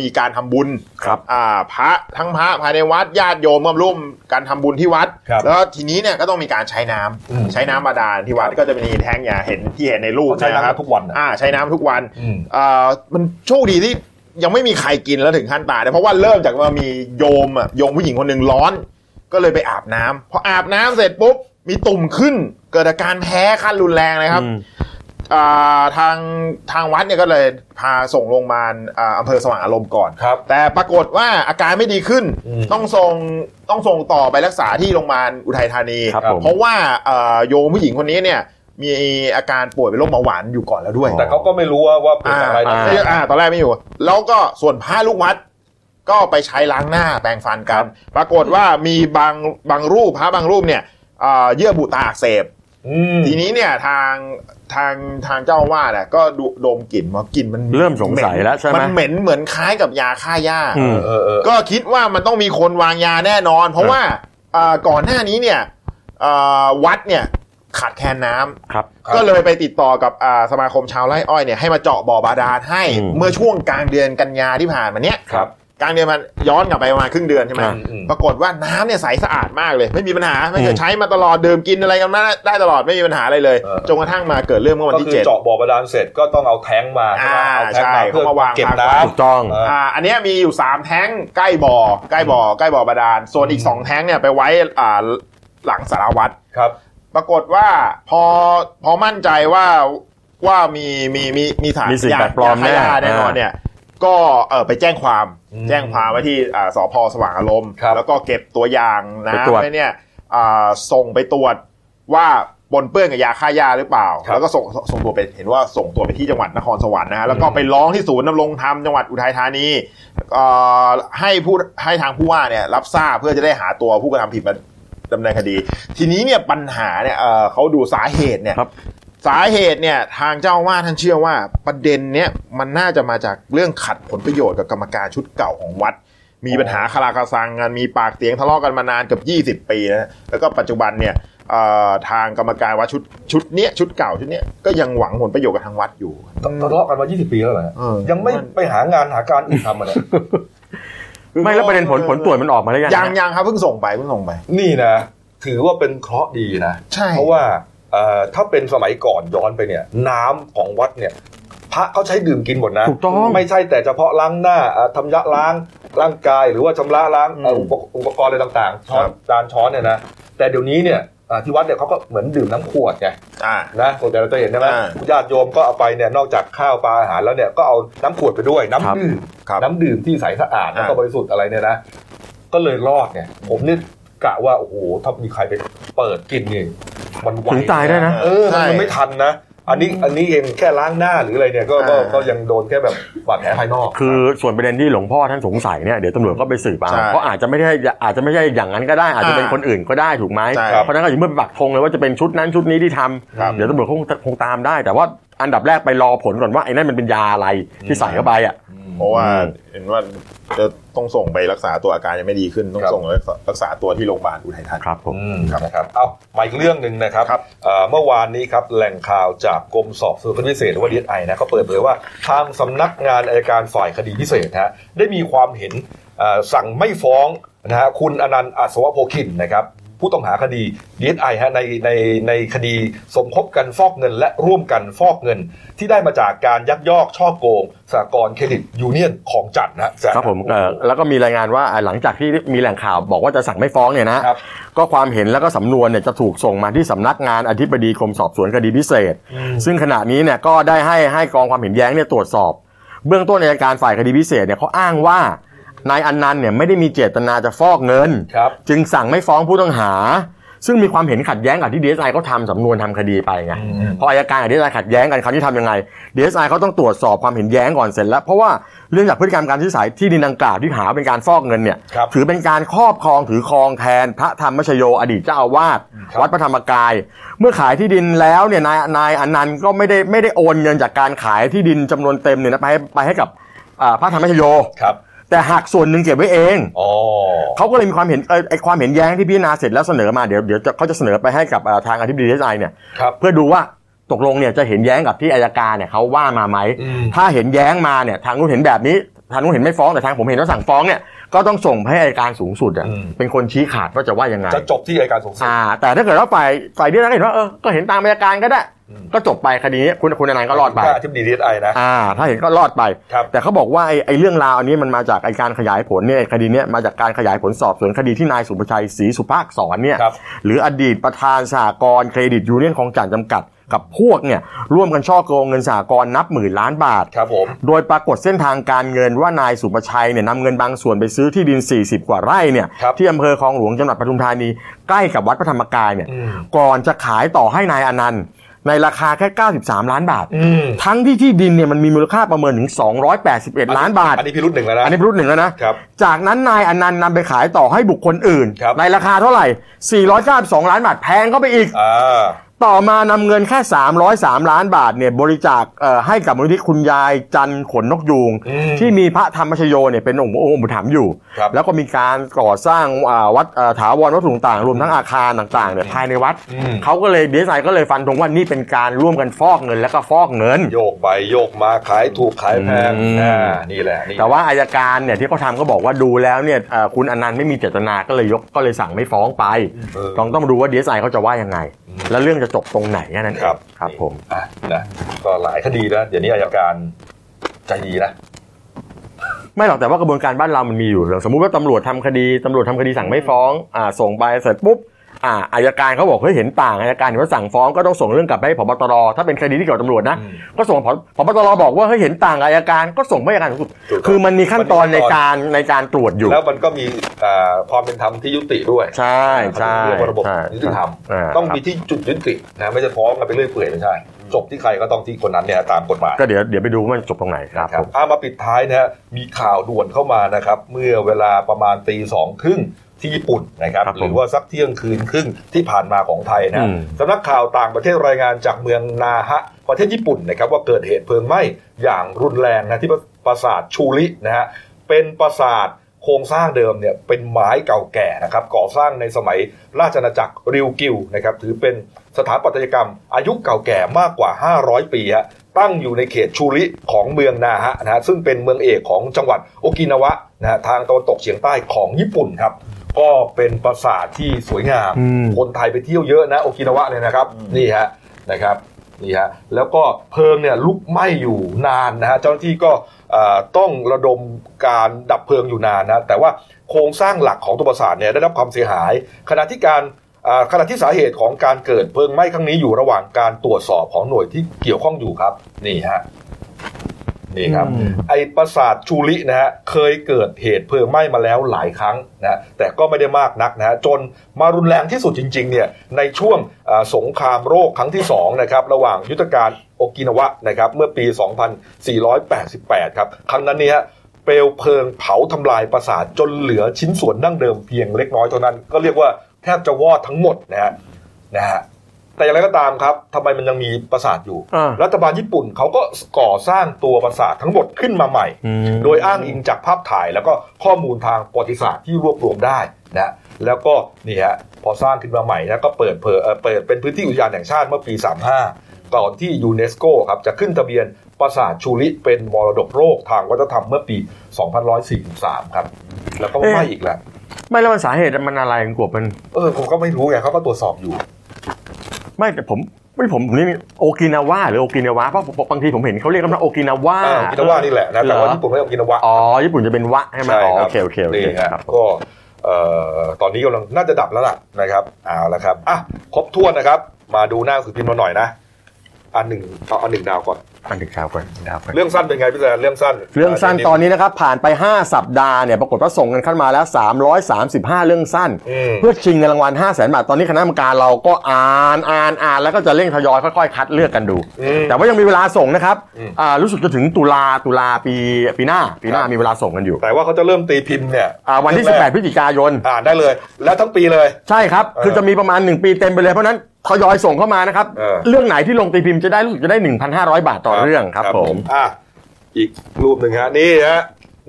มีการทำบุญครับอ่าพระทั้งพระภายในวัดญาติโยมมาร่วมการทำบุญที่วัดครับแล้วทีนี้เนี่ยก็ต้องมีการใช้น้ำอืมใช้น้ำบาดาลที่วัดก็จะมีแท้งอย่างเห็นที่เห็นในรูปเขาใช้เนยน้ำคกัรับนทุกวันนะอ่าใช้น้ำทุกวันอืมอ่ามันโชคดีที่ยังไม่มีใครกินแล้วถึงขั้นตายนะเพราะว่าเริ่มจากว่ามีโยมอะโยมผู้หญิงคนหนึ่งร้อน ก็เลยไปอาบน้ำพออาบน้ำเสร็จปุ๊บมีตุ่มขึ้นเกิดอาการแพ้ขั้นรุนแรงเลยครับอืมอ่า ทางทางวัดเนี่ยก็เลยพาส่งโรงพยาบาลอ่าอำเภอสว่างอารมณ์ก่อนครับ แต่ปรากฏว่าอาการไม่ดีขึ้นอืมต้องส่งต้องส่งต่อไปรักษาที่โรงพยาบาลอุทัยธานีครับผมเพราะว่าเอ่อโยมผู้หญิงคนนี้เนี่ยมีอาการป่วยเป็นโรคเบาหวานอยู่ก่อนแล้วด้วย แต่เขาก็ไม่รู้ว่าว่าเป็นอ่าอะไรนะไม่อ่าตอนแรกไม่อยู่ แล้วก็ส่วนผ้าลูกวัดก็ไปใช้ล้างหน้าแปรงฟันกัน ปรากฏว่ามีบางบางรูปพระบางรูปเนี่ยเอ่อเยื่อบุตาอักเสบอืม ทีนี้เนี่ยทางทางทางเจ้าอาวาดอะก็ดูดมกลิ่นว่ากลิ่นมันเริ่มสงสัยแล้วใช่ไหมมันเหม็นเหมือนคล้ายกับยาฆ่าหญ้าอืมเออเออก็คิดว่ามันต้องมีคนวางยาแน่นอน เพราะว่าอ่าก่อนหน้านี้เนี่ยอ่าวัดเนี่ยขาดแคลนน้ำครับครับก็เลยไปติดต่อกับอ่าสมาคมชาวไร่อ้อยเนี่ยให้มาเจาะบ่อบาดาลให้อืมเมื่อช่วงกลางเดือนกันยาที่ผ่านมาเนี้ยครับ กลางเดือนมันย้อนกลับไปประมาณครึ่งเดือนใช่ไหมอ่าอืมปรากฏว่าน้ำเนี่ยใสสะอาดมากเลย ไม่มีปัญหาไม่เคอืยมใช้มาตลอดดื่มกินอะไรกันมาได้ตลอดไม่มีปัญหาอะไรเลยเออจนกระทั่งมาเกิดเรื่องเมื่อวันก็ที่คือเจ็ดเจาะบ่อบาดาลเสร็จก็ต้องเอาแท้งมาใช่ไหมอ่าเอาแท้งมาใช่เพื่อเขามาวางเก็บทางน้ไว้ถูกต้องเอออ่าอันเนี้ยมีอยู่สามแท้งใกล้บ่อ ใกล้บ่อ ใกล้บ่อบาดาลส่วนอีกสองแท้งเนี่ยไปไว้อ่าหลังสารวัตรำครับ ปรากฏว่าพอพอมั่นใจว่าว่ามีมีมีมีสารมีสิ่งยาแปลกปลอมยาฆ่าหญ้าแน่แน่นอนเนี่ย ก็เออไปแจ้งความอืมแจ้งความไว้ที่อ่าสพสว่างอารมณ์ครับแล้วก็เก็บตัวอย่างไปนะตรวจไว้เนี่ยอ่าส่งไปตรวจว่าปนเปื้อนกับยาฆ่าหญ้าหรือเปล่าครับแล้วก็ส่งส่งตัวไปเห็นว่าส่งตัวไปที่จังหวัดนครสวรรค์นะฮะแล้วก็ไปร้องที่ศูนย์ดำรงธรรมจังหวัดอุทัยธานีเอ่อให้ผู้ให้ทางผู้ว่าเนี่ยรับทราบเพื่อจะได้หาตัวผู้กระทำผิดมาดำเนินคดี ทีนี้เนี่ยปัญหาเนี่ยเอ่อเขาดูสาเหตุเนี่ยครับ สาเหตุเนี่ยทางเจ้าอาวาดท่านเชื่อว่าประเด็นเนี้ยมันน่าจะมาจากเรื่องขัดผลประโยชน์กับกรรมการชุดเก่าของวัด มีปัญหาคาราคาซังกันมีปากเสียงทะเลาะกันมานานเกือบ20 ปีนะแล้วก็ปัจจุบันเนี่ยเอ่อทางกรรมการวัดชุดชุดเนี้ยชุดเก่าชุดเนี้ยก็ยังหวังผลประโยชน์กับทางวัดอยู่ทะเลาะกันมา 20 ปีแล้วเหรอฮะเออยังไม่ไปหางานหาการอื่นทำมาเนี่ยไม่แล้วประเด็นผลผลตรวจมันออกมาแล้วยังยังยังครับเพิ่งส่งไปเพิ่งส่งไป นี่นะถือว่าเป็นเคราะห์ดีนะใช่เพราะว่าเอ่อ ถ้าเป็นสมัยก่อนย้อนไปเนี่ย น้ำของวัดเนี่ยพระเขาใช้ดื่มกินหมดนะถูกต้องไม่ใช่แต่เฉพาะล้างหน้าอะทำยะล้างร่างกาย หรือว่าชำระล้างเอ่ออุปกอุปกรณ์อะไรต่างๆช้อนจานช้อนเนี่ยนะแต่เดี๋ยวนี้เนี่ยอะที่วัดเนี่ยเขาก็เหมือนดื่มน้ำขวดไงอ่านะส่วนใหญ่เราจะเห็นใช่ไหมอ่าญาติโยมก็เอาไปเนี่ยนอกจากข้าวปลาอาหารแล้วเนี่ยก็เอาน้ำขวดไปด้วยน้ำครับดื่มครับน้ำดื่มที่ใสสะอาดแล้วก็อ่าบริสุทธิ์อะไรเนี่ยนะก็เลยรอดไงผมนี่ กะว่าโอ้โหถ้ามีใครไปเปิดกินนี่มันไหวถึงตายได้นะเออใช่มันไม่ทันนะอันนี้อันนี้เองแค่ล้างหน้าหรืออะไรเนี่ยก็ก็อ่าก็ยังโดนแค่แบบบาดแผลภายนอก คือส่วนประเด็นที่หลวงพ่อท่านสงสัยเนี่ยเดี๋ยวตำรวจก็ไปสืบเอาใช่เพราะอาจจะไม่ได้อาจจะไม่ใช่อย่างนั้นก็ได้ อาจจะเป็นอ่าคนอื่นก็ได้ถูกไหมใช่เพราะฉะนั้นก็อย่าเมื่อไปปักธงเลยว่าจะเป็นชุดนั้นชุดนี้ที่ทำครับเดี๋ยวตำรวจคงคงตามได้ แต่ว่าอันดับแรกไปรอผลก่อนว่าไอ้นั่นมันเป็นยาอะไรที่ใส่เข้าไปอะ เพราะว่าอืมเห็นว่าจะต้องส่งไปรักษาตัวอาการยังไม่ดีขึ้นต้องครับส่งรักษารักษาตัวที่โรงพยาบาลอุทัยธานีครับผมอืมนะครับเอามาอีกเรื่องหนึ่งนะครับครับเอ่อเมื่อวานนี้ครับแหล่งข่าวจากกรมสอบสวนคดีพิเศษหรือว่าดีไอนะเขาเปิดเผยว่าทางสำนักงานอายการฝ่ายคดีพิเศษนะฮะได้มีความเห็นเอ่อสั่งไม่ฟ้องนะฮะคุณอนันต์อัศวโพคินนะครับ ผู้ต้องหาคดีดีไอฮะในในในคดีสมคบกันฟอกเงิน และร่วมกันฟอกเงิน ที่ได้มาจากการยักยอกช่อโกงสหกรณ์เครดิตยูเนียนของจัดนะฮะครับผมเอ่อแล้วก็มีรายงานว่าอ่าหลังจากที่มีแหล่งข่าวบอกว่าจะสั่งไม่ฟ้องเนี่ยนะครับก็ความเห็นแล้วก็สำนวนเนี่ยจะถูกส่งมาที่สำนักงานอธิบดีกรมสอบสวนคดีพิเศษ ซึ่งขณะนี้เนี่ยก็ได้ให้ให้กองความเห็นแย้งเนี่ยตรวจสอบ เบื้องต้นอัยการฝ่ายคดีพิเศษเนี่ยเขาอ้างว่า นายอันนันต์เนี่ยไม่ได้มีเจตนาจะฟอกเงิน ครับ จึงสั่งไม่ฟ้องผู้ต้องหา ซึ่งมีความเห็นขัดแย้งกับที่ดีเอสไอเขาทำสำนวนทำคดีไปไงอืม พออัยการกับดีเอสไอขัดแย้งกันคราวนี้ทำยังไงดีเอสไอเขาต้องตรวจสอบความเห็นแย้งก่อนเสร็จแล้ว เพราะว่าเรื่องจากพฤติกรรมการซื้อขายที่ดินดังกล่าวที่หาเป็นการฟอกเงินเนี่ยครับถือเป็นการครอบครองถือครองแทนพระธัมมชโยอดีตเจ้าอาวาสครับ วัดพระธรรมกาย เมื่อขายที่ดินแล้วเนี่ยนายนายอนันต์ก็ไม่ได้ไม่ได้โอนเงินจากการขายที่ดินจำนวนเต็มเนี่ยนะไปให้ไปให้กับอ่าพระธรรมชโย ครับ แต่หักส่วนหนึ่งเก็บไว้เองอ๋อเขาก็เลยมีความเห็นเอ่อไอความเห็นแย้งที่พิจารณาเสร็จแล้วเสนอมาเดี๋ยวเดี๋ยวจะเขาจะเสนอไปให้กับอ่าทางอธิบดีดีไอเนี่ยครับเพื่อดูว่าตกลงเนี่ยจะเห็นแย้งกับที่อายการเนี่ยเขาว่ามาไหมอืมถ้าเห็นแย้งมาเนี่ยทางนู้นเห็นแบบนี้ ทางนู้นเห็นไม่ฟ้องแต่ทางผมเห็นว่าสั่งฟ้องเนี่ยก็ต้องส่งให้อายการสูงสุดอะอืม เป็นคนชี้ขาดว่าจะว่ายังไงจะจบที่อัยการสูงสุด อ่า แต่ถ้าเกิดว่าฝ่ายฝ่ายดีไอเห็นว่าเออก็เห็นตามอายการก็ได้ อืม ก็จบไปคดีนี้คุณคุณอนันต์ก็รอดไป ถ้าอธิบดีดีเอสไอนะ อ่า ถ้าเห็นก็รอดไป ครับ แต่เขาบอกว่าไอ้ไอ้เรื่องราวอันนี้มันมาจากไอ้การขยายผลเนี่ยคดีเนี้ยมาจากการขยายผลสอบสวนคดีที่นายศุภชัยศรีศุภอักษรเนี่ยครับ หรืออดีตประธานสหกรณ์เครดิตยูเนียนคลองจั่นจำกัด กับพวกเนี่ยร่วมกันฉ้อโกงเงินสหกรณ์นับหมื่นล้านบาท ครับผม โดยปรากฏเส้นทางการเงินว่านายสุประชัยเนี่ยนำเงินบางส่วนไปซื้อที่ดิน 40 กว่าไร่เนี่ยครับ ที่อำเภอคลองหลวงจังหวัดปทุมธานี ใกล้กับวัดพระธรรมกายเนี่ยอืมก่อนจะขายต่อให้นายอนันต์ ในราคาแค่ 93 ล้านบาท อืมทั้งที่ที่ดินเนี่ยมันมีมูลค่าประเมินถึง 281 ล้านบาท อันนี้พิรุษหนึ่งแล้วนะอันนี้รุ่นหนึ่งแล้วนะ ครับ จากนั้นนายอนันต์นำไปขายต่อให้บุคคลอื่น ครับ ในราคาเท่าไหร่ 492 ล้านบาทแพงเข้าไปอีก อ่า ต่อมานำเงินแค่ 303 ล้านบาทเนี่ยบริจาคเอ่อให้กับมูลนิธิคุณยายจันขนนกยูงอืมที่มีพระธรรมชโยเนี่ยเป็นองค์องค์อุปถัมภ์อยู่ครับแล้วก็มีการก่อสร้างอ่าวัดเอ่อถาวรวัตถุต่างๆรวมทั้งอาคารต่างๆเนี่ยภายในวัดอืมเขาก็เลยดีไซน์ก็เลยฟันธงว่านี่เป็นการร่วมกันฟอกเงินแล้วก็ฟอกเงิน โยกไปโยกมาขายถูกขายแพงอืมอ่านี่แหละนี่แต่ว่าอายการเนี่ยที่เขาทำก็บอกว่าดูแล้วเนี่ยเอ่อคุณอนันต์ไม่มีเจตนาก็เลยยกก็เลยสั่งไม่ฟ้องไปเออต้องต้องดูว่าดีไซน์เขาจะว่ายังไง แล้วเรื่องจะจบตรงไหนแค่นั้นเองครับครับผมอะนะก็หลายคดีนะเดี๋ยวนี้อายการใจดีนะไม่หรอกแต่ว่ากระบวนการบ้านเรามันมีอยู่เรื่องสมมุติว่าตำรวจทำคดีตำรวจทำคดีสั่งไม่ฟ้องอ่าส่งไปเสร็จปุ๊บ อ่าอายการเขาบอกเฮ้ยเห็นต่างอายการเห็นว่าสั่งฟ้องก็ต้องส่งเรื่องกลับไปให้พบตรถ้าเป็นคดีที่เกี่ยวกับตำรวจนะอืมก็ส่งพพบตรบอกว่าเฮ้ยเห็นต่างกับอายการก็ส่งไปอายการสูงสุดถูกต้อง คือมันมีขั้นตอนมันมีในขั้นตอนการในการตรวจอยู่ แล้วมันก็มีอ่าความเป็นธรรมที่ยุติด้วยใช่ใช่เรียกว่าระบบใช่ยุติธรรมอ่าต้องครับมีที่จุดยุตินะไม่จะฟ้องกันไปเรื่อยเปื่อยไม่ใช่จบที่ใครก็ต้องที่คนนั้นเนี่ยตามกฎหมาย ก็เดี๋ยวเดี๋ยวไปดูว่ามันจบตรงไหนครับครับผมเอามาปิดท้ายนะฮะมีข่าวด่วนเข้ามานะครับ เมื่อเวลาประมาณตีสองครึ่ง ที่ญี่ปุ่นนะครับครับผมหรือว่าสักเที่ยงคืนครึ่งที่ผ่านมาของไทยนะอืมสำนักข่าวต่างประเทศรายงานจากเมืองนาฮะประเทศญี่ปุ่นนะครับว่าเกิดเหตุเพลิงไหม้อย่างรุนแรงนะที่ปราสาทชูรินะฮะเป็นปราสาทโครงสร้างเดิมเนี่ยเป็นไม้เก่าแก่นะครับก่อสร้างในสมัยราชอาณาจักรริวกิวนะครับถือเป็นสถาปัตยกรรมอายุเก่าแก่มากกว่า 500 ปีฮะตั้งอยู่ในเขตชูริของเมืองนาฮะนะฮะซึ่งเป็นเมืองเอกของจังหวัดโอกินาวะนะฮะทางตะวันตกเฉียงใต้ของญี่ปุ่นครับ ก็เป็นปราสาทที่สวยงามอืมคนไทยไปเที่ยวเยอะนะโอกินาวะเนี่ยนะครับ นี่ฮะนะครับนี่ฮะแล้วก็เพลิงเนี่ยลุกไหม้อยู่นานนะฮะเจ้าหน้าที่ก็เอ่อต้องระดมการดับเพลิงอยู่นานนะแต่ว่าโครงสร้างหลักของตัวปราสาทเนี่ยได้รับความเสียหาย ขณะที่การอ่าขณะที่สาเหตุของการเกิดเพลิงไหม้ครั้งนี้อยู่ระหว่างการตรวจสอบของหน่วยที่เกี่ยวข้องอยู่ครับนี่ฮะ นี่ครับอืมไอปราสาทชูรินะฮะเคยเกิดเหตุเพลิงไหม้มาแล้วหลายครั้งนะฮะแต่ก็ไม่ได้มากนักนะฮะจนมารุนแรงที่สุดจริงๆเนี่ยในช่วงอ่าสงครามโรคครั้งที่2นะครับระหว่างยุทธการโอกินาวะนะครับเมื่อปี 2488 ครับครั้งนั้นเนี่ยเปลวเพลิงเผาทำลายปราสาทจนเหลือชิ้นส่วนดั้งเดิมเพียงเล็กน้อยเท่านั้น ก็เรียกว่าแทบจะวอดทั้งหมดนะฮะนะฮะ แต่อย่างไรก็ตามครับทำไมมันยังมีปราสาทอยู่ อ่ารัฐบาลญี่ปุ่นเขาก็ก่อสร้างตัวปราสาททั้งหมดขึ้นมาใหม่ อืม โดยอ้างอิงจากภาพถ่ายแล้วก็ข้อมูลทางประวัติศาสตร์ที่รวบรวมได้นะแล้วก็นี่ฮะพอสร้างขึ้นมาใหม่นะก็เปิดเผยเอ่อเปิดเป็นพื้นที่อุทยานแห่งชาติเมื่อปี 35 ก่อนที่ยูเนสโกครับจะขึ้นทะเบียนปราสาทชูริเป็นมรดกโลกทางวัฒนธรรมเมื่อปี 2143 ครับ แล้วก็ไม่อีกแล้ว ไม่แล้วมันสาเหตุมันอะไรคุณกบมันเออผมก็ไม่รู้ไงเขาก็ตรวจสอบอยู่ ไม่แต่ผมไม่ผมผมนี่โอกินาวะหรือโอกินาวะเพราะบางทีผมเห็นเขาเรียกกันว่าโอกินาวะอ่าโอกินาวะนี่แหละนะแต่ว่าเหรอญี่ปุ่นไม่เอากินาวะอ๋อญี่ปุ่นจะเป็นวะใช่ไหมอ๋อโอเคโอเคโอเคนี่ฮะครับก็เอ่อตอนนี้กำลังน่าจะดับแล้วล่ะนะครับเอาละครับอะครบถ้วนนะครับ มาดูหน้าหนังสือพิมพ์มาหน่อยนะ อันหนึ่งเอาอันหนึ่งดาวก่อนอันดึกดาวก่อนดาวก่อนเรื่องสั้นเป็นไงพี่แซนเรื่องสั้น เรื่องสั้นตอนนี้นะครับผ่านไป 5 สัปดาห์เนี่ยปรากฏว่าส่งกันเข้ามาแล้ว 335 เรื่องสั้นอืมเพื่อชิงเงินรางวัล 5 0 0 0 0 0 บาท ตอนนี้คณะกรรมการเราก็อ่านอ่านอ่านแล้วก็จะเร่งทยอยค่อยๆ คัดเลือกกันดูอืมแต่ว่ายังมีเวลาส่งนะครับอืมอ่ารู้สึกจะถึงตุลาตุลาปีปีหน้าปีหน้าครับมีเวลาส่งกันอยู่ แต่ว่าเขาจะเริ่มตีพิมพ์เนี่ยอ่าวันที่เรื่องแรก18 พฤศจิกายนอ่านได้เลย แล้วทั้งปีเลย ใช่ครับเออคือจะมีประมาณ 1 ปีเต็มไปเลยเพราะฉะนั้น ทยอยส่งเข้ามานะครับ เออ เรื่องไหนที่ลงตีพิมพ์จะได้รู้สึกจะได้ 1,500 บาทต่อเรื่องครับผม อะอีกรูปหนึ่งฮะ นี่ฮะ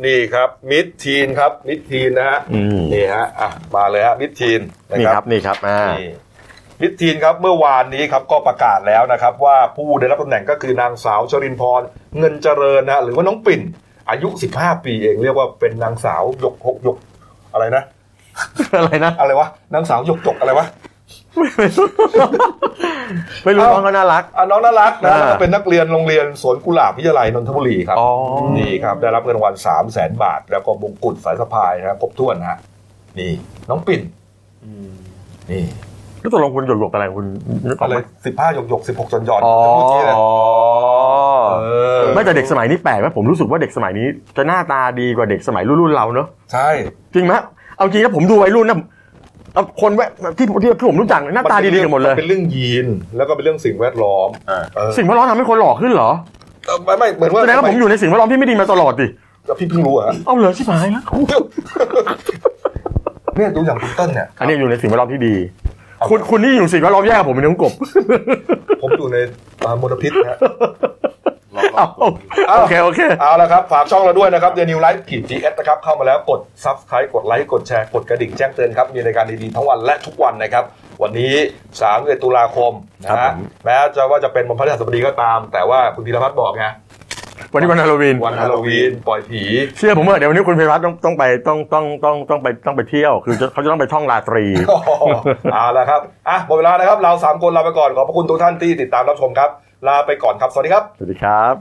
นี่ครับ มิดทีนครับ มิดทีนนะฮะ อืม นี่ฮะ อะ มาเลยฮะ มิดทีนนะนี่คครัรับ บนี่ครับอ่า นี่มิดทีนครับเมื่อวานนี้ครับก็ประกาศแล้วนะครับ ว่าผู้ได้รับตำแหน่งก็คือนางสาวชรินพร เงินเจริญนะหรือว่าน้องปิ่น อายุ 15 ปีเองเรียกว่าเป็นนางสาวยกหกยกอะไรนะ อะไรนะ อะไรวะนางสาวยกจกอะไรวะ ไม่รู้เอ้าน้องก็น่ารักอะน้องน่ารักนะอ่าแล้วก็เป็นนักเรียนโรงเรียนสวนกุหลาบวิทยาลัยนนทบุรีครับอ๋อ นี่ครับได้รับเงินรางวัล3 0 0แสนบาท แล้วก็มงกุฎสายสะพายนะครับครบถ้วนนะฮะนี่ น้องปิ่นนี่แล้วตกลงคุณหยกหยกอะไรคุณนึกออกอะไรไหมสิบห้าหยกหยกสิบหกจอนจอนอ๋อจะพูดที่เลยเออไม่แต่เด็กสมัยนี้แปลกไหมผมรู้สึกว่าเด็กสมัยนี้จะหน้าตาดีกว่าเด็กสมัยรุ่นๆเราเนอะใช่ จริงไหมเอาจริงนะผมดูวัยรุ่นนะเอา คนแวะที่ที่ที่ผมรู้จักหน้าตาดีๆกันหมดเลยเป็นเรื่องยีนแล้วก็เป็นเรื่องสิ่งแวดล้อมอ่าเออสิ่งแวดล้อมทำให้คนหล่อขึ้นเหรอเออไม่ไม่เหมือนว่าแสดงว่าผมอยู่ในสิ่งแวดล้อมที่ไม่ดีมาตลอดดิพี่เพิ่งรู้อะเอาเหรอชิบหายแล้วเนี่ยดูอย่างคุณเติ้ลเนี่ย อันนี้อยู่ในสิ่งแวดล้อมที่ดี คุณคุณนี่อยู่สิ่งแวดล้อมแย่กว่าผมเป็นน้องกบ ผมอยู่ในอ่ามลพิษนะฮะเอา โอเคโอเคเอาละครับ ฝากช่องเราด้วยนะครับเดนิวไลฟ์ขีดจีเอสนะครับเข้ามาแล้วกด Subscribe กดไลค์กดแชร์กดกระดิ่งแจ้งเตือนครับ มีรายการดีๆทั้งวันและทุกวันนะครับ วันนี้3เดือนตุลาคมนะครับฮะผมแม้จะว่าจะเป็นวันพฤหัสบดีก็ตาม แต่ว่าคุณธีรพัฒน์บอกไงวันนี้วันฮาโลวีนวันฮาโลวีนปล่อยผีเชื่อผมเถอะเดี๋ยววันนี้คุณเพชรพัฒน์ต้องต้องไปต้องต้องต้องต้องไปต้องไปเที่ยว คือจะเขาจะต้องไปท่องราตรีเอาละครับอะหมดเวลานะครับเราสามคนลาไปก่อนขอบพระคุณทุกท่านที่ติดตามรับชมครับ ลาไปก่อนครับ สวัสดีครับ สวัสดีครับ